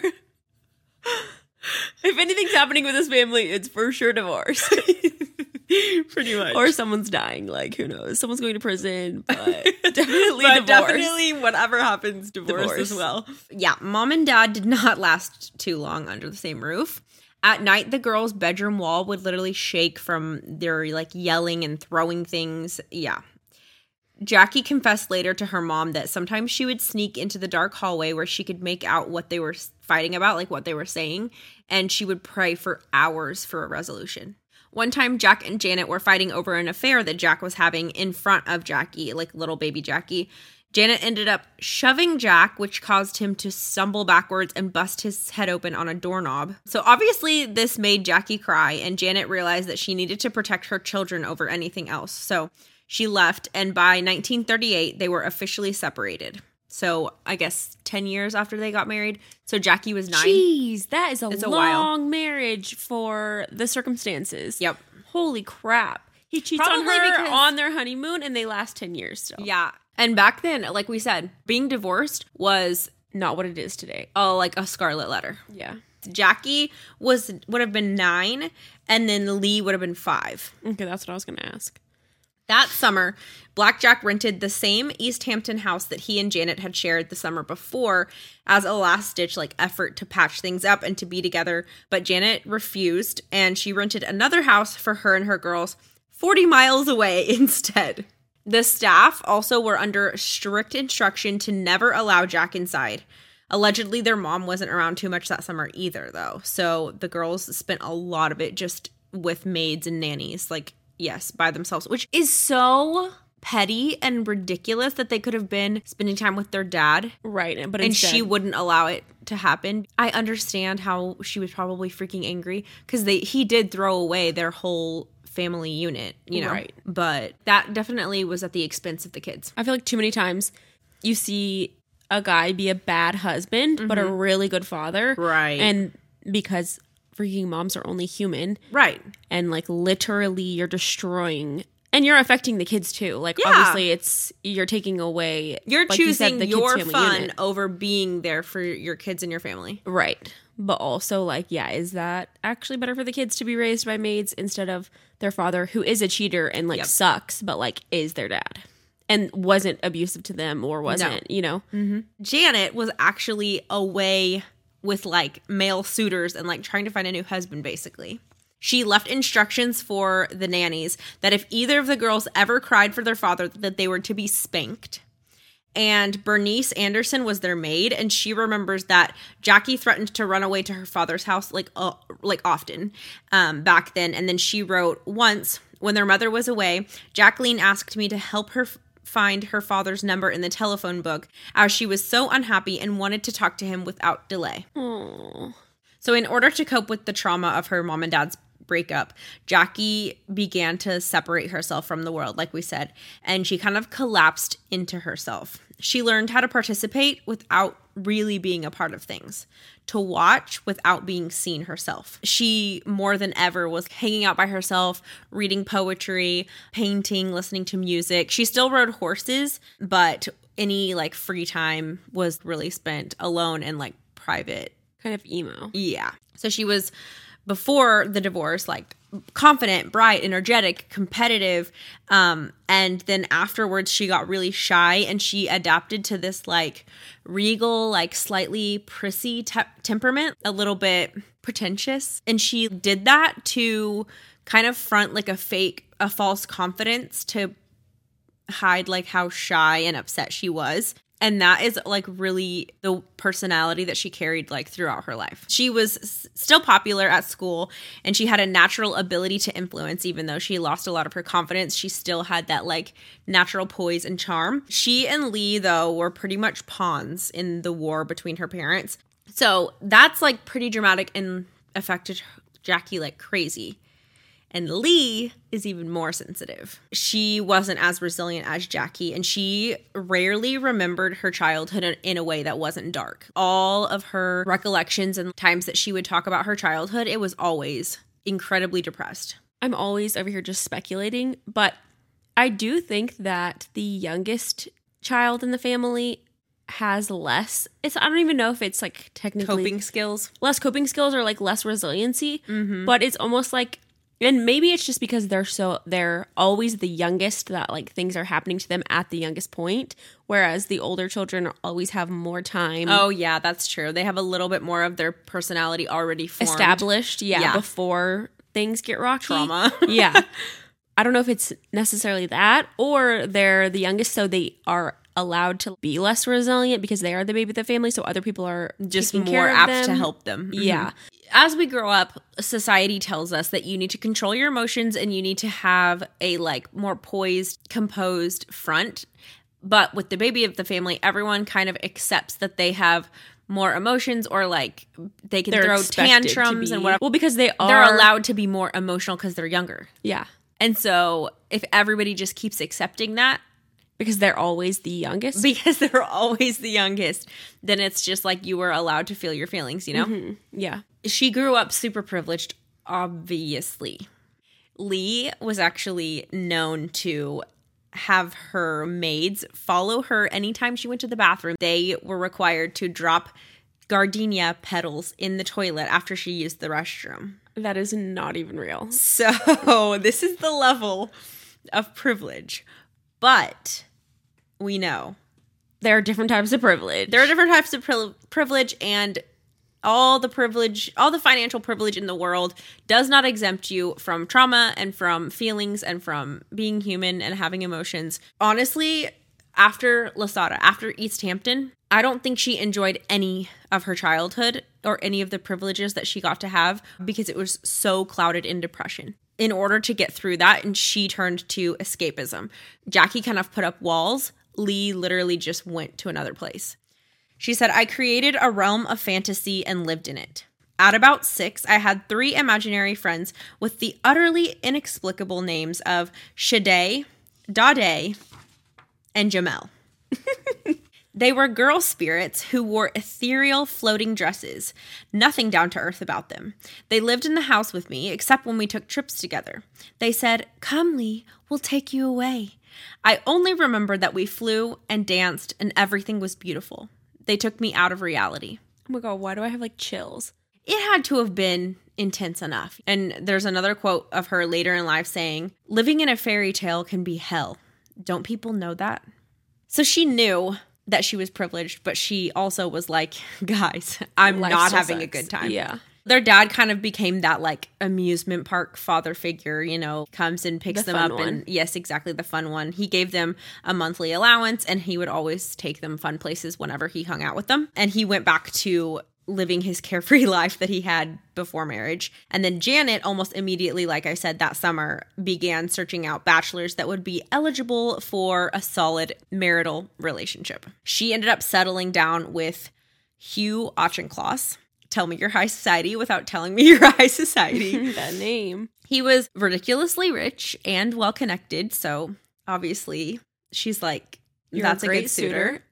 if anything's happening with this family, it's for sure divorce. [laughs] Pretty much. or someone's dying. Like, who knows? Someone's going to prison, [laughs] but definitely but divorce. definitely whatever happens divorce, Divorce. as well yeah mom and dad did not last too long under the same roof at night the girls bedroom wall would literally shake from their like yelling and throwing things yeah Jackie confessed later to her mom that sometimes she would sneak into the dark hallway where she could make out what they were fighting about, like what they were saying, and she would pray for hours for a resolution. One time, Jack and Janet were fighting over an affair that Jack was having in front of Jackie, like little baby Jackie. Janet ended up shoving Jack, which caused him to stumble backwards and bust his head open on a doorknob. So, obviously, this made Jackie cry, and Janet realized that she needed to protect her children over anything else. So, she left, and by 1938, they were officially separated. So, I guess 10 years after they got married. So, Jackie was nine. Jeez, that is a It's long while. marriage for the circumstances. Yep. Holy crap. He cheats Probably on her because- on their honeymoon and they last 10 years still. Yeah. And back then, like we said, being divorced was Not what it is today. uh, like a scarlet letter. Yeah. Jackie was would have been nine, and then Lee would have been five. Okay, that's what I was going to ask. That summer, Blackjack rented the same East Hampton house that he and Janet had shared the summer before as a last ditch like effort to patch things up and to be together, but Janet refused and she rented another house for her and her girls 40 miles away [laughs] instead. The staff also were under strict instruction to never allow Jack inside. Allegedly, their mom wasn't around too much that summer either, though. So the girls spent a lot of it just with maids and nannies, like, yes, by themselves, which is so petty and ridiculous that they could have been spending time with their dad Right. But and instead, she wouldn't allow it to happen. I understand how she was probably freaking angry because they he did throw away their whole family unit, you know. Right. But that definitely was at the expense of the kids. I feel like too many times you see a guy be a bad husband, but a mm-hmm. really good father. Right. And because freaking moms are only human, Right. and like literally you're destroying and you're affecting the kids too. Like Yeah. obviously it's you're taking away You're like you said, choosing your fun unit. over being there for your kids and your family. Right. But also like yeah, is that actually better for the kids to be raised by maids instead of their father who is a cheater and like Yep. sucks but like is their dad and wasn't abusive to them or wasn't, you know. Mm-hmm. Janet was actually away with like male suitors and like trying to find a new husband, basically. She left instructions for the nannies that if either of the girls ever cried for their father, that they were to be spanked. And Bernice Anderson was their maid, and she remembers that Jackie threatened to run away to her father's house like uh, like often um, back then. And then she wrote once when their mother was away, Jacqueline asked me to help her find her father's number in the telephone book, as she was so unhappy and wanted to talk to him without delay. So, in order to cope with the trauma of her mom and dad's breakup, Jackie began to separate herself from the world, like we said, and she kind of collapsed into herself. She learned how to participate without really being a part of things, to watch without being seen herself. She, more than ever, was hanging out by herself, reading poetry, painting, listening to music. She still rode horses, but any like free time was really spent alone and like private Kind of emo. yeah. So she was before the divorce like confident, bright, energetic, competitive um and then afterwards she got really shy and she adapted to this like regal like slightly prissy te- temperament, a little bit pretentious. And she did that to kind of front like a fake a false confidence to hide like how shy and upset she was and that is like really the personality that she carried like throughout her life. She was s- still popular at school and she had a natural ability to influence even though she lost a lot of her confidence. She still had that like natural poise and charm. She and lee though were pretty much pawns in the war between her parents. So that's like pretty dramatic and affected jackie like crazy and Lee is even more sensitive. She wasn't as resilient as Jackie, and she rarely remembered her childhood in- a way that wasn't dark. All of her recollections and times that she would talk about her childhood, it was always incredibly depressed. I'm always over here just speculating, but I do think that the youngest child in the family has less. It's I don't even know if it's like technically Coping skills. less coping skills or like less resiliency, mm-hmm. but it's almost like and maybe it's just because they're so they're always the youngest that like things are happening to them at the youngest point whereas the older children always have more time Oh, yeah, that's true. They have a little bit more of their personality already formed. established yeah, Yeah. before things get rocky Trauma. [laughs] yeah [laughs] i don't know if it's necessarily that or they're the youngest so they are allowed to be less resilient because they are the baby of the family so other people are just more apt them. to help them. Mm-hmm. yeah as we grow up, society tells us that you need to control your emotions and you need to have a like more poised, composed front. But with the baby of the family, everyone kind of accepts that they have more emotions or like they can they're throw tantrums and whatever. well because they are They're allowed to be more emotional because they're younger. yeah And so if everybody just keeps accepting that, because they're always the youngest because [laughs] they're always the youngest, then it's just like you were allowed to feel your feelings, you know? Mm-hmm. yeah she grew up super privileged, obviously. Lee was actually known to have her maids follow her anytime she went to the bathroom. They were required to drop gardenia petals in the toilet after she used the restroom. that is not even real So, [laughs] this is the level of privilege. But we know. There are different types of privilege. there are different types of pri- privilege and all the privilege all the financial privilege in the world does not exempt you from trauma and from feelings and from being human and having emotions. Honestly after Lasata after east hampton i don't think she enjoyed any of her childhood or any of the privileges that she got to have because it was so clouded in depression in order to get through that and she turned to escapism jackie kind of put up walls lee literally just went to another place she said, I created a realm of fantasy and lived in it. At about six, I had three imaginary friends with the utterly inexplicable names of Shade, Dade, and Jamel. [laughs] they were girl spirits who wore ethereal floating dresses, nothing down to earth about them. They lived in the house with me, except when we took trips together. They said, Come, Lee, we'll take you away. I only remember that we flew and danced and everything was beautiful. They took me out of reality. oh my god, why do I have like chills? It had to have been intense enough. And there's another quote of her later in life saying, Living in a fairy tale can be hell. Don't people know that? So she knew that she was privileged, but she also was like, [laughs] Guys, I'm Life not having a good time. Yeah. Their dad kind of became that like amusement park father figure, you know, comes and picks The them up one. and yes, exactly the fun one. He gave them a monthly allowance and he would always take them fun places whenever he hung out with them. And he went back to living his [laughs] carefree life that he had before marriage. And then Janet almost immediately, like I said, that summer began searching out bachelors that would be eligible for a solid marital relationship. She ended up settling down with Hugh Auchincloss. Tell me your high society without telling me [laughs] your high society. [laughs] that name. he was ridiculously rich and well connected, so obviously she's like, You're that's a, great good suitor.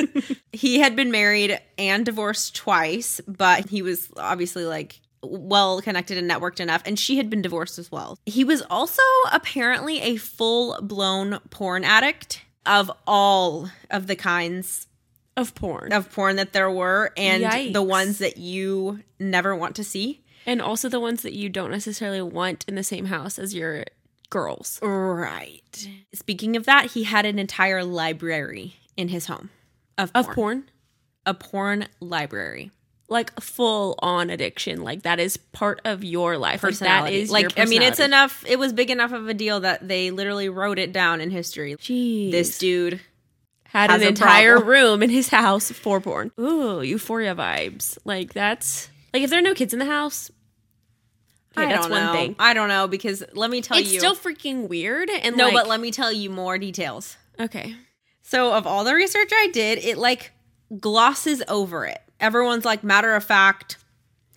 [laughs] he had been married and divorced twice, but he was obviously like well connected and networked enough, and she had been divorced as well. He was also apparently a full blown porn addict of all of the kinds Of porn. of porn that there were and Yikes. the ones that you never want to see. and also the ones that you don't necessarily want in the same house as your girls. Right. Speaking of that, he had an entire library in his home of porn. Of porn? A porn library. Like full on addiction. Like that is part of your life. Like that is like I mean it's enough it was big enough of a deal that they literally wrote it down in history. Jeez. This dude had an entire problem. room in his house for porn. Ooh, euphoria vibes. Like that's like if there are no kids in the house, okay, I that's don't one know. thing. I don't know because let me tell It's you it's still freaking weird and No, like, but let me tell you more details. okay. So of all the research I did, it like glosses over it. Everyone's like matter of fact,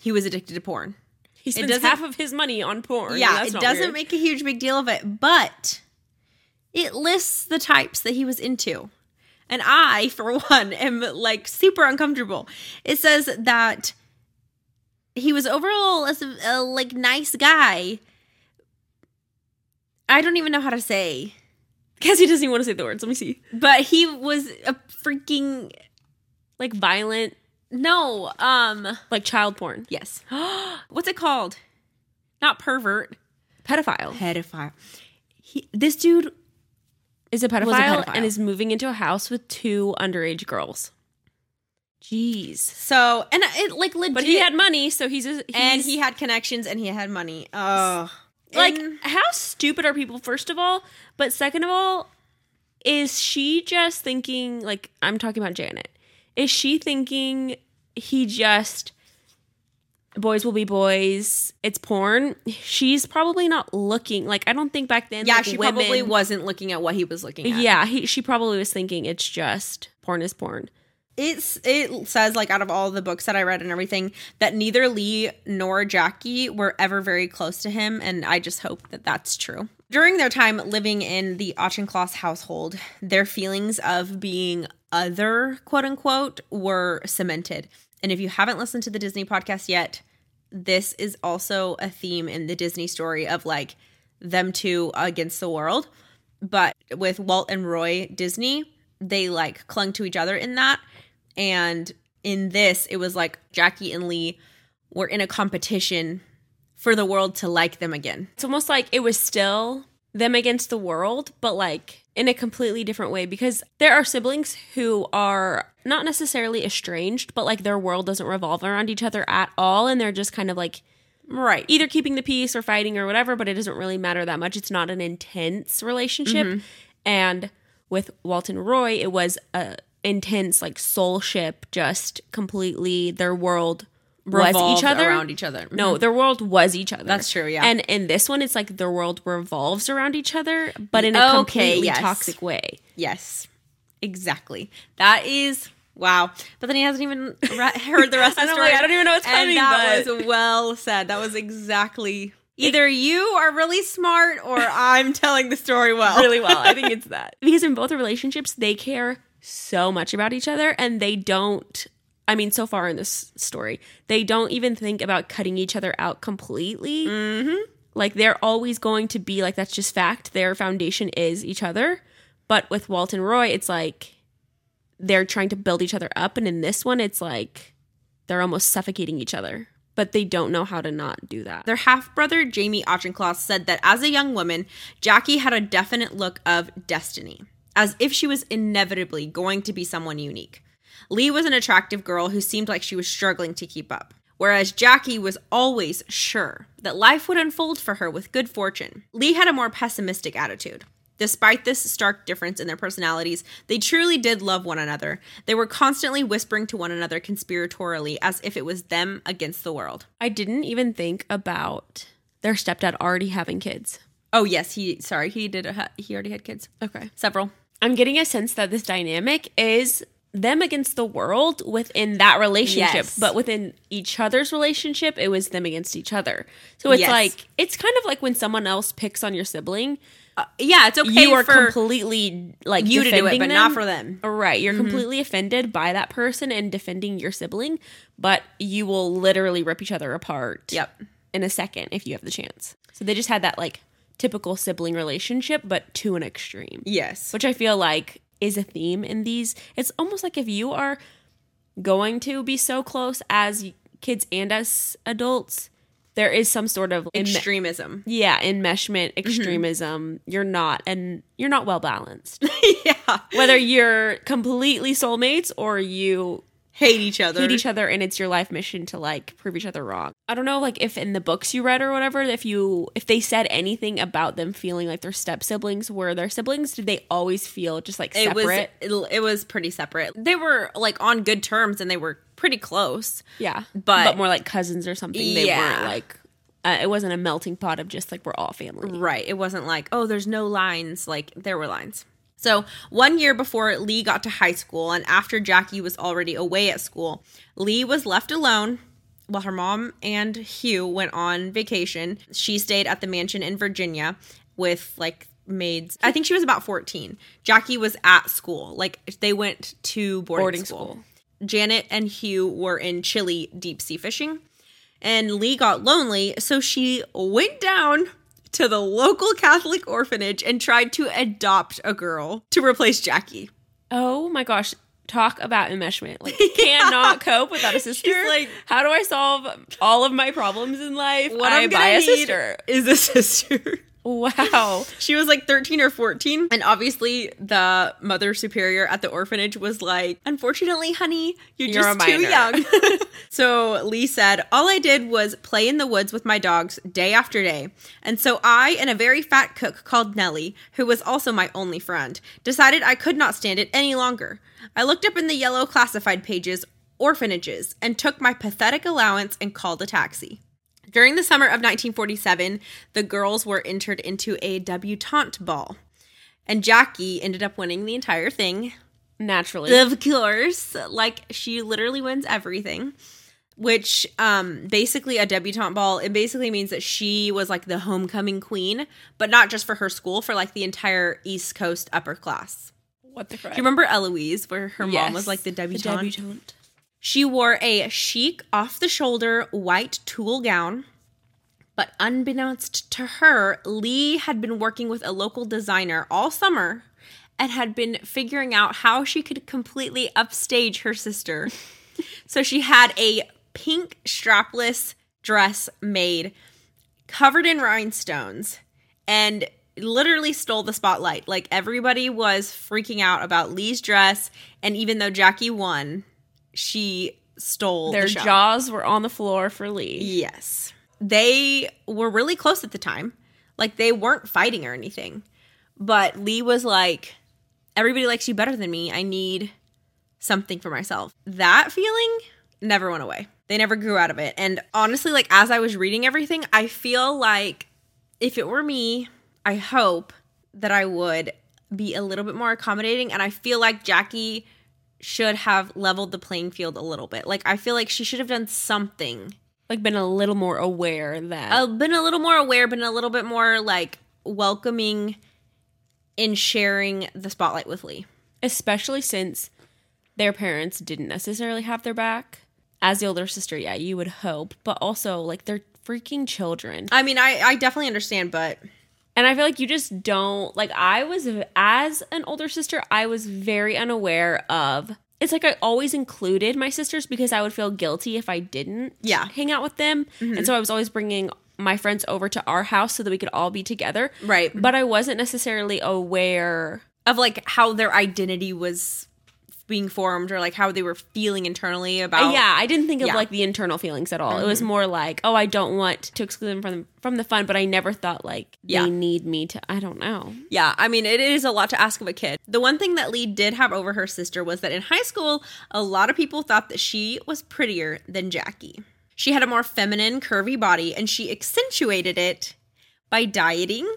he was addicted to porn. He spends half of his money on porn. yeah, it doesn't weird. make a huge big deal of it, but it lists the types that he was into. And I, for [laughs] one, am like super uncomfortable. It says that he was overall a, a like nice guy. I don't even know how to say, Cassie doesn't even want to say the words. Let me see. but he was a freaking Like violent, no. Um, like child porn. yes. [gasps] What's it called? Not pervert. Pedophile. Pedophile. He, this dude Is a pedophile, Was a pedophile. and is moving into a house with two underage girls. Jeez. So and it like legit, But he had money, so he's, a, he's and he had connections and he had money. Oh, like And- how stupid are people first of all but second of all is she just thinking like i'm talking about janet. Is she thinking he just boys will be boys it's porn? She's probably not looking like i don't think back then yeah, like, she women- probably wasn't looking at what he was looking at. yeah he, she probably was thinking it's just porn is porn it's it says like out of all the books that I read and everything that neither Lee nor Jackie were ever very close to him, and I just hope that that's true. During their time living in the Auchincloss household, their feelings of being other, quote unquote, were cemented. And if you haven't listened to the Disney podcast yet, this is also a theme in the Disney story of like them two against the world. But with Walt and Roy Disney, they like clung to each other in that. And in this, it was like Jackie and Lee were in a competition for the world to like them again. it's almost like it was still them against the world, but like in a completely different way because there are siblings who are not necessarily estranged, but like their world doesn't revolve around each other at all. And they're just kind of like Right. either keeping the peace or fighting or whatever, but it doesn't really matter that much. It's not an intense relationship. Mm-hmm. And with Walt and Roy, it was a intense like soulship, just completely their world was each other. around each other. No, mm-hmm. their world was each other. That's true, yeah. And in this one, it's like their world revolves around each other, but in a Okay, completely yes. toxic way. Yes. Exactly. That is wow. But then he hasn't even re- [laughs] heard the rest of the [laughs] story. like, I don't even know what's and coming, That but- was well said. That was exactly either you are really smart or [laughs] I'm telling the story well. really well. I think it's that. Because in both relationships, they care so much about each other and they don't I mean, so far in this story, they don't even think about cutting each other out completely. Mm-hmm. Like they're always going to be like that's just fact. Their foundation is each other. But with Walt and Roy, it's like they're trying to build each other up, and in this one, it's like they're almost suffocating each other. But they don't know how to not do that. Their half brother, Jamie Auchincloss, said that as a young woman, Jackie had a definite look of destiny, as if she was inevitably going to be someone unique. Lee was an attractive girl who seemed like she was struggling to keep up, whereas Jackie was always sure that life would unfold for her with good fortune. Lee had a more pessimistic attitude. Despite this stark difference in their personalities, they truly did love one another. They were constantly whispering to one another conspiratorially as if it was them against the world. I didn't even think about their stepdad already having kids. Oh yes, he sorry, he did ha- he already had kids. Okay. Several. I'm getting a sense that this dynamic is them against the world within that relationship, Yes. but within each other's relationship, it was them against each other. So it's Yes. like it's kind of like when someone else picks on your sibling, uh, Yeah, it's okay you are for completely like you to do it, but them. not for them. Right, you're mm-hmm. completely offended by that person and defending your sibling, but you will literally rip each other apart. Yep. in a second if you have the chance. So they just had that like typical sibling relationship, but to an extreme Yes. which I feel like is a theme in these. It's almost like if you are going to be so close as kids and as adults, there is some sort of enme- Extremism. yeah enmeshment, Mm-hmm. extremism. You're not, and you're not well balanced. [laughs] yeah. Whether you're completely soulmates or you Hate each other. hate each other and it's your life mission to like prove each other wrong. I don't know like if in the books you read or whatever if you if they said anything about them feeling like their step siblings were their siblings did they always feel just like it separate? was it, it was pretty separate. They were like on good terms and they were pretty close. yeah. but- more like cousins or something. They Yeah. weren't like uh, it wasn't a melting pot of just like we're all family. Right. It wasn't like, oh, there's no lines. Like, there were lines. So, one year before Lee got to high school and after Jackie was already away at school, Lee was left alone while her mom and Hugh went on vacation. She stayed at the mansion in Virginia with like maids. I think she was about 14. Jackie was at school. Like, they went to boarding, Boarding school. school. Janet and Hugh were in Chile deep sea fishing and Lee got lonely, so she went down to the local Catholic orphanage and tried to adopt a girl to replace Jackie. Oh my gosh. Talk about enmeshment. Like [laughs] cannot cope without a sister. like- how do I solve all of my problems in life? What I I'm buy a sister. is a [laughs] sister. Wow. [laughs] She was like 13 or 14. And obviously, the mother superior at the orphanage was like, Unfortunately, honey, you're, You're just too young. [laughs] [laughs] so Lee said, All I did was play in the woods with my dogs day after day. And so I and a very fat cook called Nellie, who was also my only friend, decided I could not stand it any longer. I looked up in the yellow classified pages, orphanages, and took my pathetic allowance and called a taxi. During the summer of 1947, the girls were entered into a debutante ball. And Jackie ended up winning the entire thing. Naturally. Of course, like she literally wins everything. Which um basically a debutante ball, it basically means that she was like the homecoming queen, but not just for her school, for like the entire East Coast upper class. what the crap? Do you remember Eloise, where her mom was like the debutante? debutante. She wore a chic, off the shoulder white tulle gown. But unbeknownst to her, Lee had been working with a local designer all summer and had been figuring out how she could completely upstage her sister. [laughs] so she had a pink strapless dress made covered in rhinestones and literally stole the spotlight. Like everybody was freaking out about Lee's dress, and even though Jackie won, she stole Their the jaws were on the floor for Lee. Yes. They were really close at the time. Like they weren't fighting or anything. But Lee was like, everybody likes you better than me. I need something for myself. That feeling never went away. They never grew out of it. And honestly, like as I was reading everything, I feel like if it were me, I hope that I would be a little bit more accommodating. And I feel like Jackie should have leveled the playing field a little bit. Like I feel like she should have done something Like been a little more aware that uh, been a little more aware, been a little bit more like welcoming in sharing the spotlight with Lee. especially since their parents didn't necessarily have their back. As the older sister, yeah, you would hope, but also like they're freaking children. I mean, I I definitely understand, but And I feel like you just don't like I was as an older sister, I was very unaware of it's like I always included my sisters because I would feel guilty if I didn't Yeah. hang out with them. And mm-hmm. so I was always bringing my friends over to our house so that we could all be together. Right. But I wasn't necessarily aware of like how their identity was being formed or like how they were feeling internally about yeah, I didn't think of Yeah. Mm-hmm. like the internal feelings at all. It was more like, oh, I don't want to exclude them from from the fun, but I never thought like Yeah. they need me to. I don't know. Yeah, I mean, it is a lot to ask of a kid. The one thing that Lee did have over her sister was that in high school, a lot of people thought that she was prettier than Jackie. She had a more feminine, curvy body, and she accentuated it by dieting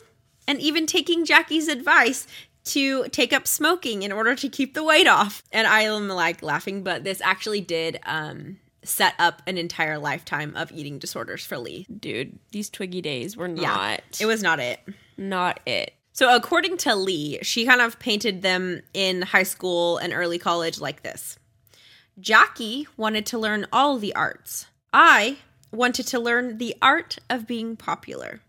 and even taking Jackie's advice to take up smoking in order to keep the weight off. And I am like laughing, but this actually did um, set up an entire lifetime of eating disorders for Lee. Dude, these Twiggy days were not Yeah, it was not it. not it. So, according to Lee, she kind of painted them in high school and early college like this Jackie wanted to learn all the arts. I wanted to learn the art of being popular.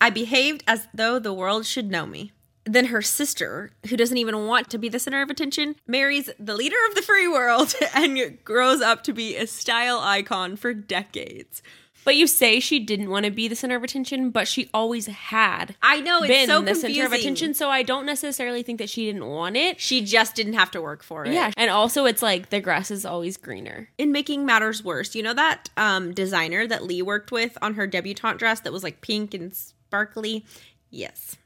I behaved as though the world should know me. Then her sister, who doesn't even want to be the center of attention, marries the leader of the free world [laughs] and grows up to be a style icon for decades. But you say she didn't want to be the center of attention, but she always had I know it's been so the confusing. center of attention. So I don't necessarily think that she didn't want it. She just didn't have to work for it. Yeah, and also it's like the grass is always greener. in making matters worse, you know that um, designer that Lee worked with on her debutante dress that was like pink and sparkly? Yes.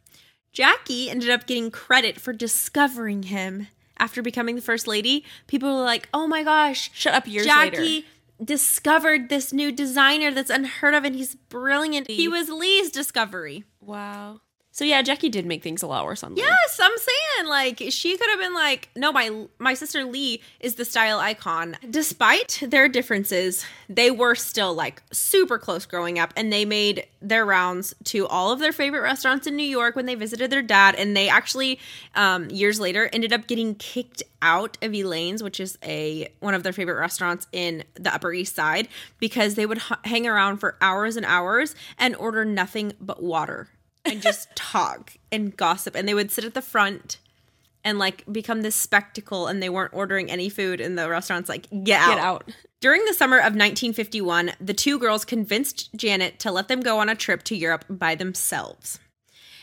Jackie ended up getting credit for discovering him after becoming the first lady. People were like, oh my gosh, Shut up years Jackie later. discovered this new designer that's unheard of and he's brilliant. He was Lee's discovery. Wow. So yeah, Jackie did make things a lot worse on Lee. Yes, I'm saying like she could have been like, no, my my sister Lee is the style icon. Despite their differences, they were still like super close growing up, and they made their rounds to all of their favorite restaurants in New York when they visited their dad. And they actually, um, years later, ended up getting kicked out of Elaine's, which is a one of their favorite restaurants in the Upper East Side, because they would h- hang around for hours and hours and order nothing but water and just talk and gossip and they would sit at the front and like become this spectacle and they weren't ordering any food in the restaurants like get out. Get out. During the summer of 1951, the two girls convinced Janet to let them go on a trip to Europe by themselves.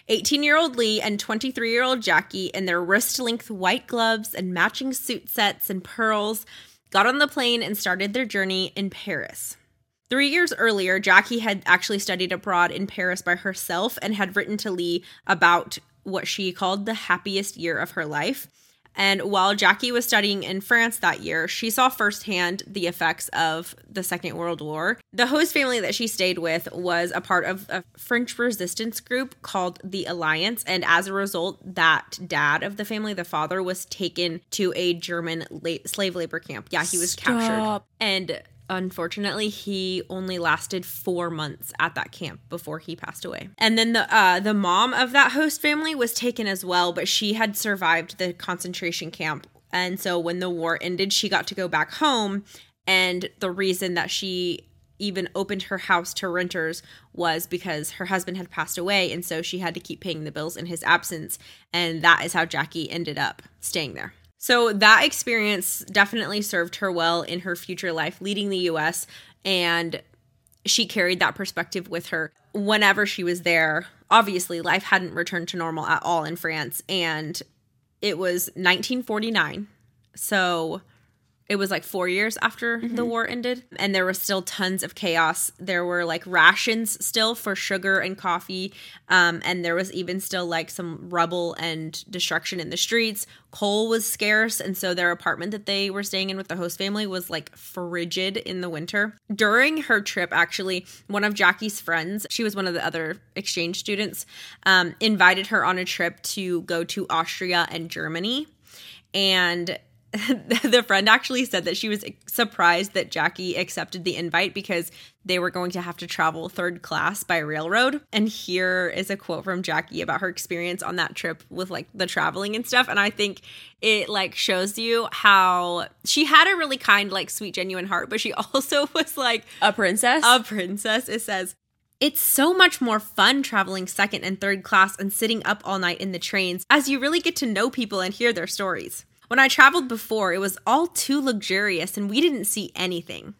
18 year old Lee and 23 year old Jackie, in their wrist length white gloves and matching suit sets and pearls, got on the plane and started their journey in Paris. Three years earlier, Jackie had actually studied abroad in Paris by herself and had written to Lee about what she called the happiest year of her life. And while Jackie was studying in France that year, she saw firsthand the effects of the Second World War. The host family that she stayed with was a part of a French resistance group called the Alliance. And as a result, that dad of the family, the father, was taken to a German la- slave labor camp. Yeah, he was captured. And unfortunately he only lasted four months at that camp before he passed away. And then the uh the mom of that host family was taken as well but she had survived the concentration camp. And so when the war ended she got to go back home and the reason that she even opened her house to renters was because her husband had passed away and so she had to keep paying the bills in his absence and that is how Jackie ended up staying there so that experience definitely served her well in her future life leading the US and she carried that perspective with her whenever she was there. Obviously, life hadn't returned to normal at all in France, and it was 1949. So it was like four years after the war ended, and there was still tons of chaos. There were like rations still for sugar and coffee, um, and there was even still like some rubble and destruction in the streets. Coal was scarce, and so their apartment that they were staying in with the host family was like frigid in the winter. During her trip, actually, one of Jackie's friends, she was one of the other exchange students, um, invited her on a trip to go to Austria and Germany. And [laughs] the friend actually said that she was surprised that Jackie accepted the invite because they were going to have to travel third class by railroad. And here is a quote from Jackie about her experience on that trip with like the traveling and stuff. And I think it like shows you how she had a really kind, like sweet, genuine heart, but she [laughs] also was like A princess? a princess. It says, it's so much more fun traveling second and third class and sitting up all night in the trains as you really get to know people and hear their stories. When I traveled before, it was all too luxurious and we didn't see anything.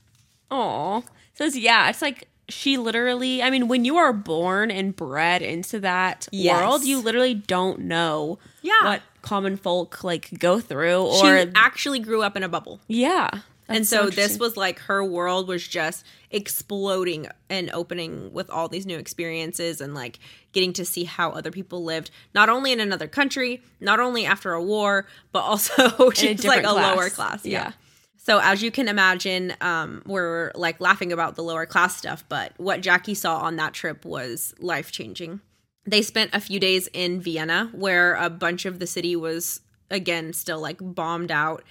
Aw. Says, yeah, it's like she literally, I mean, when you are born and bred into that Yes. world, you literally don't know Yeah. what common folk like go through She or, actually grew up in a bubble. yeah. and That's so, this was like her world was just exploding and opening with all these new experiences and like getting to see how other people lived not only in another country not only after a war but also [laughs] just like a class. lower class yeah. Yeah. so as you can imagine um we're like laughing about the lower class stuff but what jackie saw on that trip was life changing they spent a few days in vienna where a bunch of the city was again still like bombed out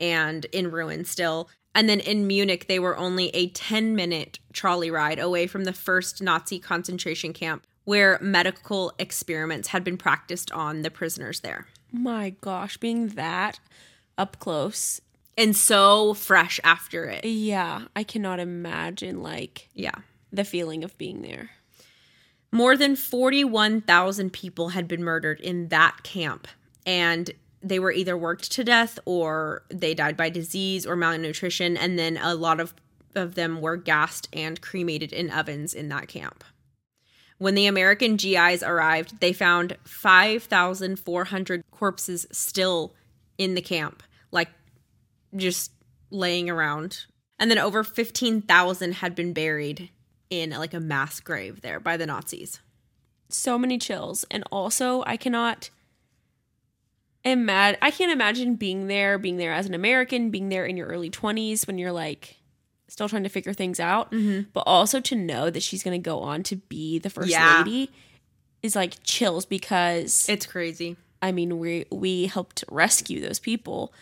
and in ruin still. And then in Munich, they were only a 10 minute trolley ride away from the first Nazi concentration camp where medical experiments had been practiced on the prisoners there. my gosh, being that up close. And so fresh after it. Yeah, I cannot imagine like Yeah. the feeling of being there. More than 41,000 people had been murdered in that camp. And they were either worked to death or they died by disease or malnutrition. And then a lot of, of them were gassed and cremated in ovens in that camp. When the American GIs arrived, they found 5,400 corpses still in the camp, like just laying around. And then over 15,000 had been buried in like a mass grave there by the Nazis. so many chills and also i cannot imagine i can't imagine being there being there as an american being there in your early 20s when you're like still trying to figure things out mm-hmm. but also to know that she's going to go on to be the first Yeah. lady is like chills because It's crazy. i mean we we helped rescue those people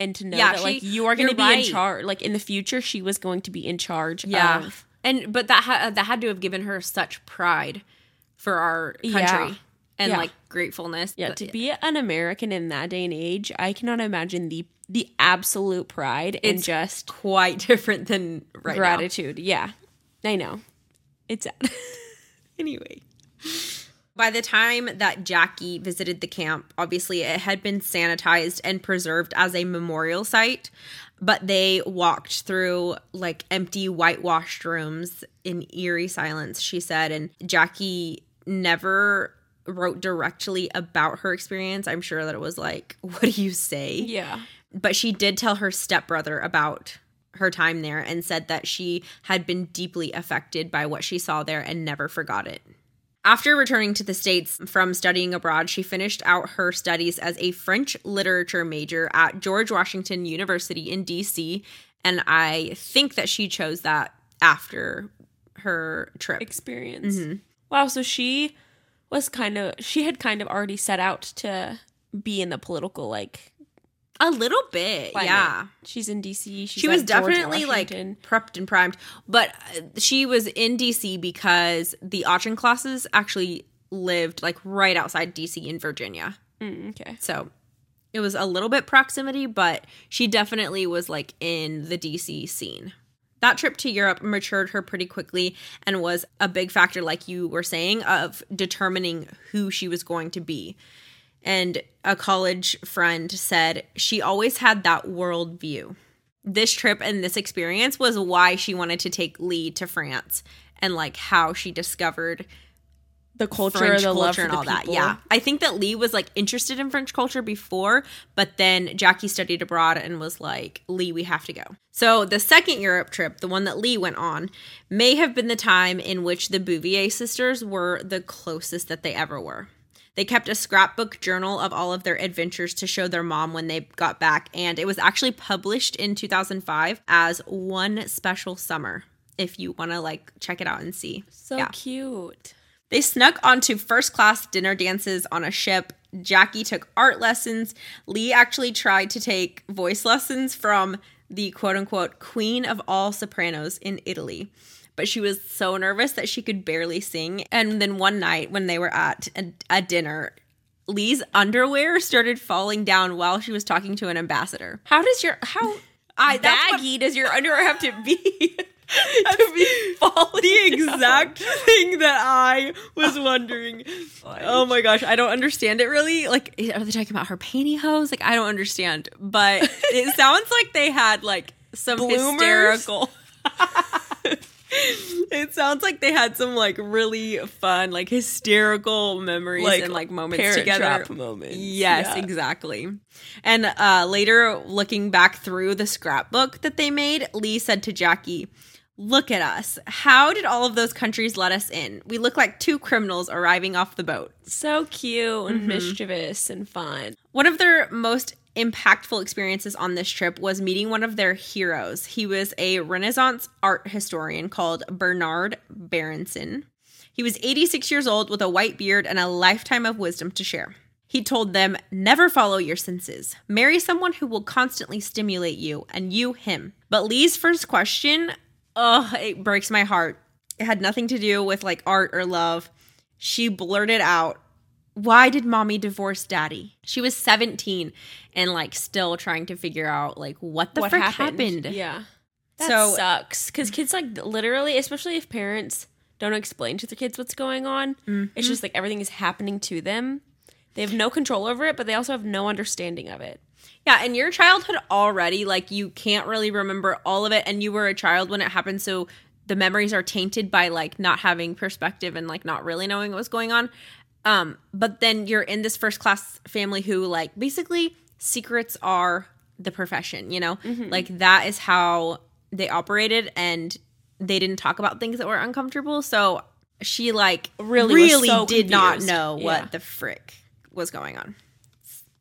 and to know Yeah, that like you are going to be right. in charge like in the future she was going to be in charge Yeah. of and but that ha- that had to have given her such pride for our country Yeah. And Yeah. like gratefulness. Yeah, But to be an American in that day and age, I cannot imagine the the absolute pride and just quite [laughs] different than right now. gratitude. Yeah, I know. It's sad. [laughs] Anyway. By the time that Jackie visited the camp, obviously it had been sanitized and preserved as a memorial site, but they walked through like empty whitewashed rooms in eerie silence, she said. And Jackie never wrote directly about her experience. I'm sure that it was like, [laughs] what do you say? yeah, but she did tell her stepbrother about her time there and said that she had been deeply affected by what she saw there and never forgot it. After returning to the States from studying abroad, she finished out her studies as a French literature major at George Washington University in DC. And I think that she chose that after her trip. experience. Mm-hmm. Wow, so she was kind of she had kind of already set out to be in the political like A little bit, climate. yeah. She's in DC. She's she was George definitely like prepped and primed but uh, she was in dc because the Auchinclosses actually lived like right outside dc in virginia Mm, okay. so it was a little bit proximity but she definitely was like in the dc scene that trip to Europe matured her pretty quickly and was a big factor, like you were saying, of determining who she was going to be. And a college friend said she always had that world view. this trip and this experience was why she wanted to take Lee to France and like how she discovered The culture, French the love culture and all that. Yeah. I think that Lee was like interested in French culture before, but then Jackie studied abroad and was like, Lee, we have to go. So the second Europe trip, the one that Lee went on, may have been the time in which the Bouvier sisters were the closest that they ever were. They kept a scrapbook journal of all of their adventures to show their mom when they got back, and it was actually published in 2005 as One Special Summer. If you want to like check it out and see. So Yeah. cute. They snuck onto first class dinner dances on a ship. Jackie took art lessons. Lee actually tried to take voice lessons from the quote unquote queen of all sopranos in Italy. But she was so nervous that she could barely sing. And then one night when they were at a, a dinner, Lee's underwear started falling down while she was talking to an ambassador. How does your how [laughs] I that's what- baggy does your underwear have to be [laughs] [laughs] to be falling? the exact thing that I was [laughs] wondering. Oh my gosh, I don't understand it really. Like, are they talking about her pantyhose? Like, I don't understand. But [laughs] it sounds like they had like some Bloomers? hysterical. it sounds like they had some like really fun, like hysterical memories Like, and like moments together. Moments. Yes, Yeah. exactly. And uh, later, looking back through the scrapbook that they made, Lee said to Jackie, Look at us. How did all of those countries let us in? We look like two criminals arriving off the boat. So cute Mm-hmm. and mischievous and fun. One of their most impactful experiences on this trip was meeting one of their heroes. He was a Renaissance art historian called Bernard Berenson. He was 86 years old with a white beard and a lifetime of wisdom to share. He told them, Never follow your senses. Marry someone who will constantly stimulate you, and you him. But Lee's first question, oh, it breaks my heart. It had nothing to do with like art or love. She blurted out, why did mommy divorce daddy? She was 17 and like still trying to figure out like what the what frick happened? happened. Yeah. That So- sucks because kids like literally, especially if parents don't explain to their kids what's going on, Mm-hmm. it's just like everything is happening to them. They have no control over it, but they also have no understanding of it. Yeah, and your childhood already, like you can't really remember all of it, and you were a child when it happened, so the memories are tainted by like not having perspective and like not really knowing what was going on. Um, but then you're in this first class family who like basically secrets are the profession, you know? Like that is how they operated and they didn't talk about things that were uncomfortable. So she like Really really, so did not confused. know Yeah. what the frick was going on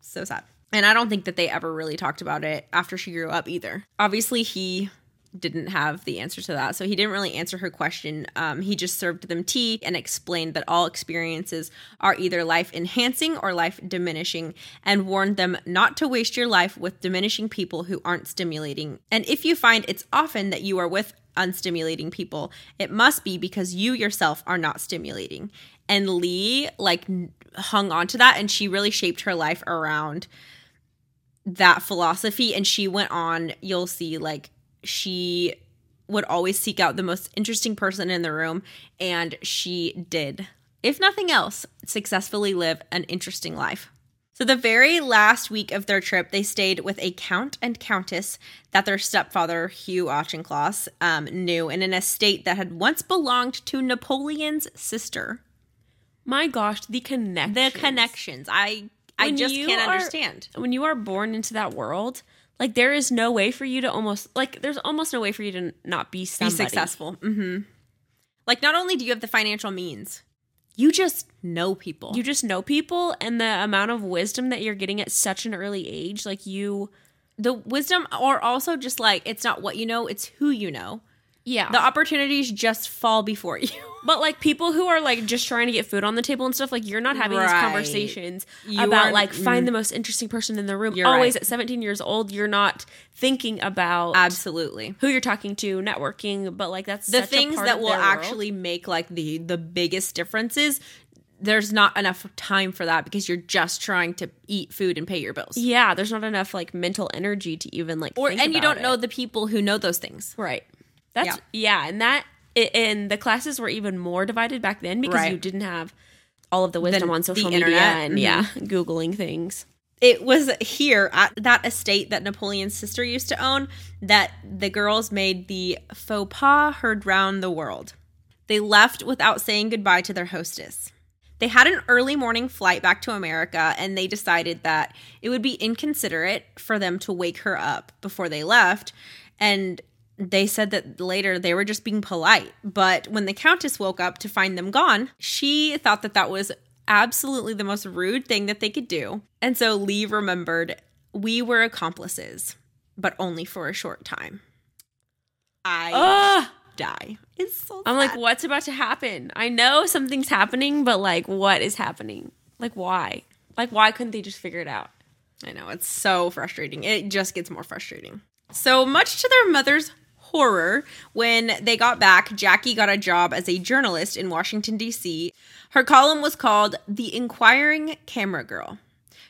so sad. And I don't think that they ever really talked about it after she grew up either. Obviously, he didn't have the answer to that. So he didn't really answer her question. Um, he just served them tea and explained that all experiences are either life enhancing or life diminishing and warned them not to waste your life with diminishing people who aren't stimulating. And if you find it's often that you are with unstimulating people, it must be because you yourself are not stimulating. And Lee, like, hung on to that and she really shaped her life around that philosophy and she went on you'll see like she would always seek out the most interesting person in the room and she did if nothing else successfully live an interesting life. So the very last week of their trip they stayed with a count and countess that their stepfather hugh auchincloss um, knew in an estate that had once belonged to napoleon's sister. My gosh, the connection. the connections. I i just can't are- understand When you are born into that world, like there is no way for you to almost like there's almost no way for you to not be be successful. Mm-hmm. Like, not only do you have the financial means, you just know people. You just know people and the amount of wisdom that you're getting at such an early age, like you the wisdom, or also just like it's not what you know, it's who you know. Yeah. The opportunities just fall before you. [laughs] But like people who are like just trying to get food on the table and stuff, like you're not having these conversations You about aren't- like find the most interesting person in the room. You're Always right. at 17 years old, you're not thinking about Absolutely. who you're talking to, networking. But like that's The such a things that will world. actually make like the the biggest differences. There's not enough time for that because you're just trying to eat food and pay your bills. yeah, there's not enough like mental energy to even like Or and you don't know the people who know those things. right. That's yeah, and that and the classes were even more divided back then because Right. you didn't have all of the wisdom The- on social media internet. and Mhm. yeah, googling things. It was here at that estate that Napoleon's sister used to own that the girls made the faux pas heard round the world. They left without saying goodbye to their hostess. They had an early morning flight back to America and they decided that it would be inconsiderate for them to wake her up before they left. And they said that later they were just being polite. But when the Countess woke up to find them gone, she thought that that was absolutely the most rude thing that they could do. And so Lee remembered we were accomplices, but only for a short time. I Ugh. die. It's so I'm like, what's about to happen? I know something's happening, but like, what is happening? Like, why? Like, why couldn't they just figure it out? I know, it's so frustrating. It just gets more frustrating. So, much to their mother's horror, when they got back, Jackie got a job as a journalist in Washington, D.C. Her column was called The Inquiring Camera Girl.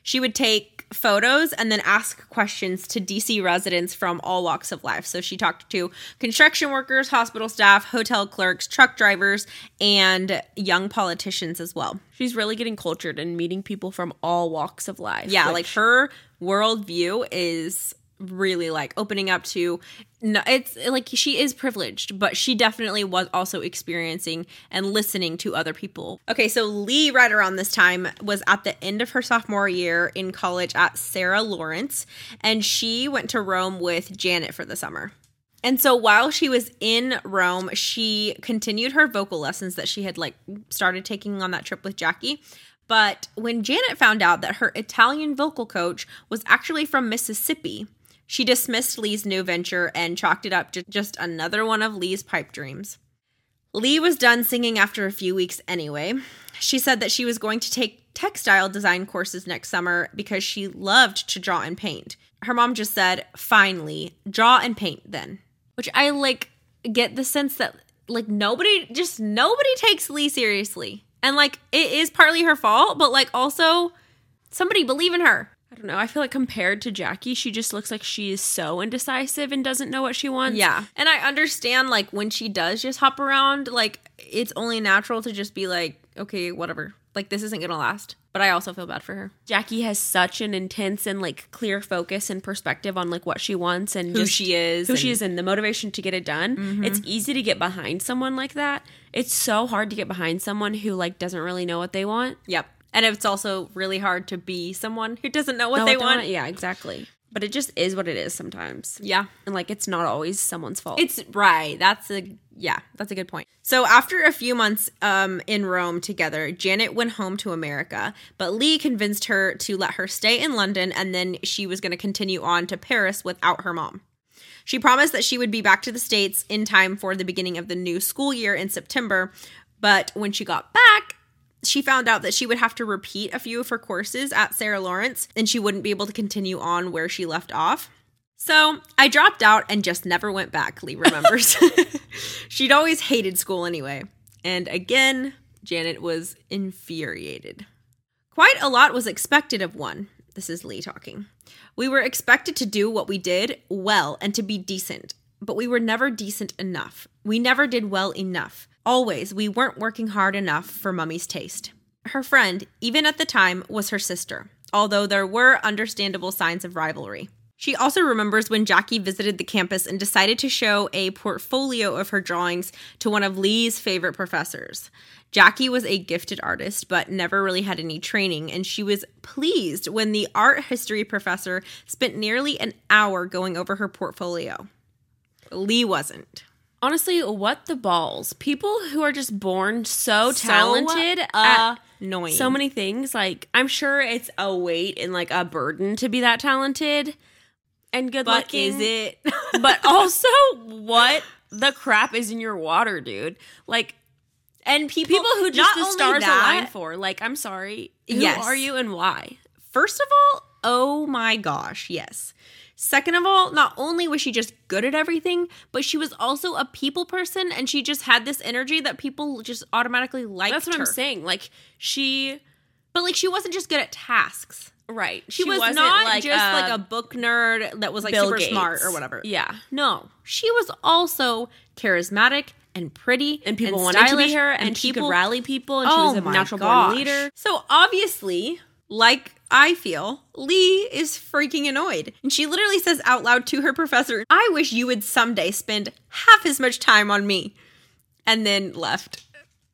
She would take photos and then ask questions to DC residents from all walks of life. So she talked to construction workers, hospital staff, hotel clerks, truck drivers, and young politicians as well. She's really getting cultured and meeting people from all walks of life. Yeah, which- like her worldview is really like opening up to no it's like she is privileged but she definitely was also experiencing and listening to other people okay so lee right around this time was at the end of her sophomore year in college at sarah lawrence and she went to rome with janet for the summer and so while she was in Rome, she continued her vocal lessons that she had like started taking on that trip with Jackie. But when Janet found out that her Italian vocal coach was actually from Mississippi, she dismissed Lee's new venture and chalked it up to just another one of Lee's pipe dreams. Lee was done singing after a few weeks anyway. She said that she was going to take textile design courses next summer because she loved to draw and paint. Her mom just said, "Finally, draw and paint then." Which I like get the sense that like nobody just nobody takes Lee seriously. And like it is partly her fault, but like also somebody believe in her. I don't know. I feel like compared to Jackie, she just looks like she is so indecisive and doesn't know what she wants. Yeah. And I understand like when she does just hop around, like it's only natural to just be like, okay, whatever. Like this isn't gonna last. But I also feel bad for her. Jackie has such an intense and like clear focus and perspective on like what she wants and Who she is who she is, and the motivation to get it done. Mm-hmm. It's easy to get behind someone like that. It's so hard to get behind someone who like doesn't really know what they want. Yep. And it's also really hard to be someone who doesn't know what they want. Yeah, exactly. But it just is what it is sometimes. Yeah. And like it's not always someone's fault. It's right. That's a yeah, that's a good point. So after a few months um in Rome together, Janet went home to America, but Lee convinced her to let her stay in London and then she was going to continue on to Paris without her mom. She promised that she would be back to the States in time for the beginning of the new school year in September, but when she got back, she found out that she would have to repeat a few of her courses at Sarah Lawrence and she wouldn't be able to continue on where she left off. So I dropped out and just never went back, Lee remembers. [laughs] [laughs] She'd always hated school anyway. And again, Janet was infuriated. Quite a lot was expected of one. This is Lee talking. We were expected to do what we did well and to be decent, but we were never decent enough. We never did well enough. Always, we weren't working hard enough for Mummy's taste. Her friend, even at the time, was her sister, although there were understandable signs of rivalry. She also remembers when Jackie visited the campus and decided to show a portfolio of her drawings to one of Lee's favorite professors. Jackie was a gifted artist, but never really had any training, and she was pleased when the art history professor spent nearly an hour going over her portfolio. Lee wasn't. Honestly, what the balls? People who are just born so So talented annoying. so many things. Like, I'm sure it's a weight and like a burden to be that talented and good but looking. is it? [laughs] but also, what the crap is in your water, dude? Like, and people, people who just the stars that, align for. Like, I'm sorry. Who Yes. are you and why? First of all, oh my gosh, yes. Second of all, not only was she just good at everything, but she was also a people person and she just had this energy that people just automatically liked That's what her. I'm saying. Like, she. But like she wasn't just good at tasks. Right. She, was wasn't not just uh, like a book nerd that was like Bill super Gates. smart or whatever. Yeah. No, she was also charismatic and pretty, And people wanted to stylish, be her, and, she could rally people, and oh she was a natural gosh. born leader. So obviously, like I feel Lee is freaking annoyed. And she literally says out loud to her professor, I wish you would someday spend half as much time on me. And then left.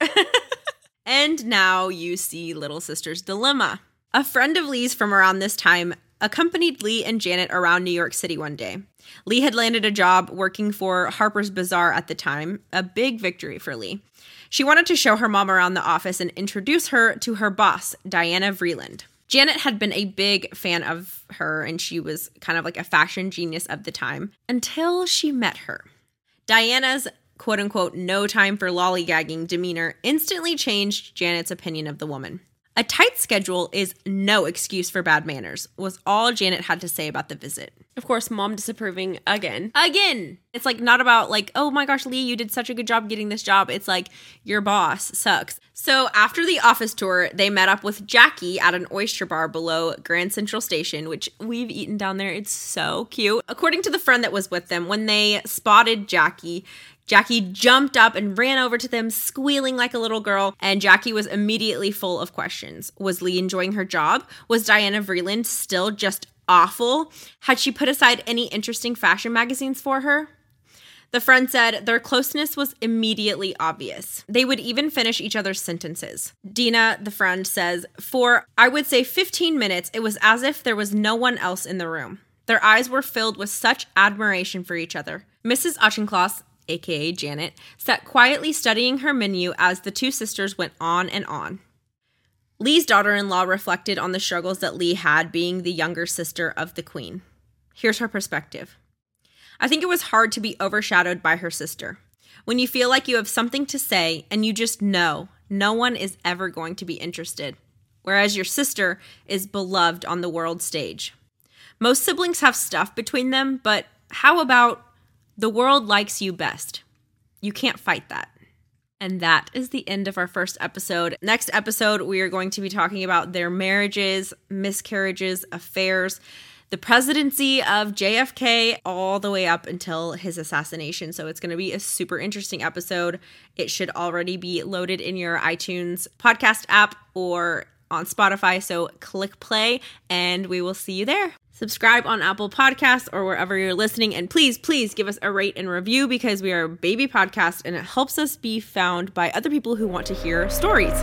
[laughs] and now you see Little Sister's Dilemma. A friend of Lee's from around this time accompanied Lee and Janet around New York City one day. Lee had landed a job working for Harper's Bazaar at the time, a big victory for Lee. She wanted to show her mom around the office and introduce her to her boss, Diana Vreeland. Janet had been a big fan of her and she was kind of like a fashion genius of the time until she met her. Diana's quote unquote no time for lollygagging demeanor instantly changed Janet's opinion of the woman. A tight schedule is no excuse for bad manners, was all Janet had to say about the visit. Of course, mom disapproving again. Again, it's like not about like, oh my gosh, Lee, you did such a good job getting this job. It's like your boss sucks. So after the office tour, they met up with Jackie at an oyster bar below Grand Central Station, which we've eaten down there. It's so cute. According to the friend that was with them, when they spotted Jackie, Jackie jumped up and ran over to them, squealing like a little girl, and Jackie was immediately full of questions. Was Lee enjoying her job? Was Diana Vreeland still just awful? Had she put aside any interesting fashion magazines for her? The friend said their closeness was immediately obvious. They would even finish each other's sentences. Dina, the friend, says, For I would say 15 minutes, it was as if there was no one else in the room. Their eyes were filled with such admiration for each other. Mrs. Auchincloss aka Janet, sat quietly studying her menu as the two sisters went on and on. Lee's daughter in law reflected on the struggles that Lee had being the younger sister of the queen. Here's her perspective I think it was hard to be overshadowed by her sister. When you feel like you have something to say and you just know no one is ever going to be interested, whereas your sister is beloved on the world stage. Most siblings have stuff between them, but how about the world likes you best. You can't fight that. And that is the end of our first episode. Next episode, we are going to be talking about their marriages, miscarriages, affairs, the presidency of JFK, all the way up until his assassination. So it's going to be a super interesting episode. It should already be loaded in your iTunes podcast app or on Spotify. So click play, and we will see you there. Subscribe on Apple Podcasts or wherever you're listening. And please, please give us a rate and review because we are a baby podcast and it helps us be found by other people who want to hear stories.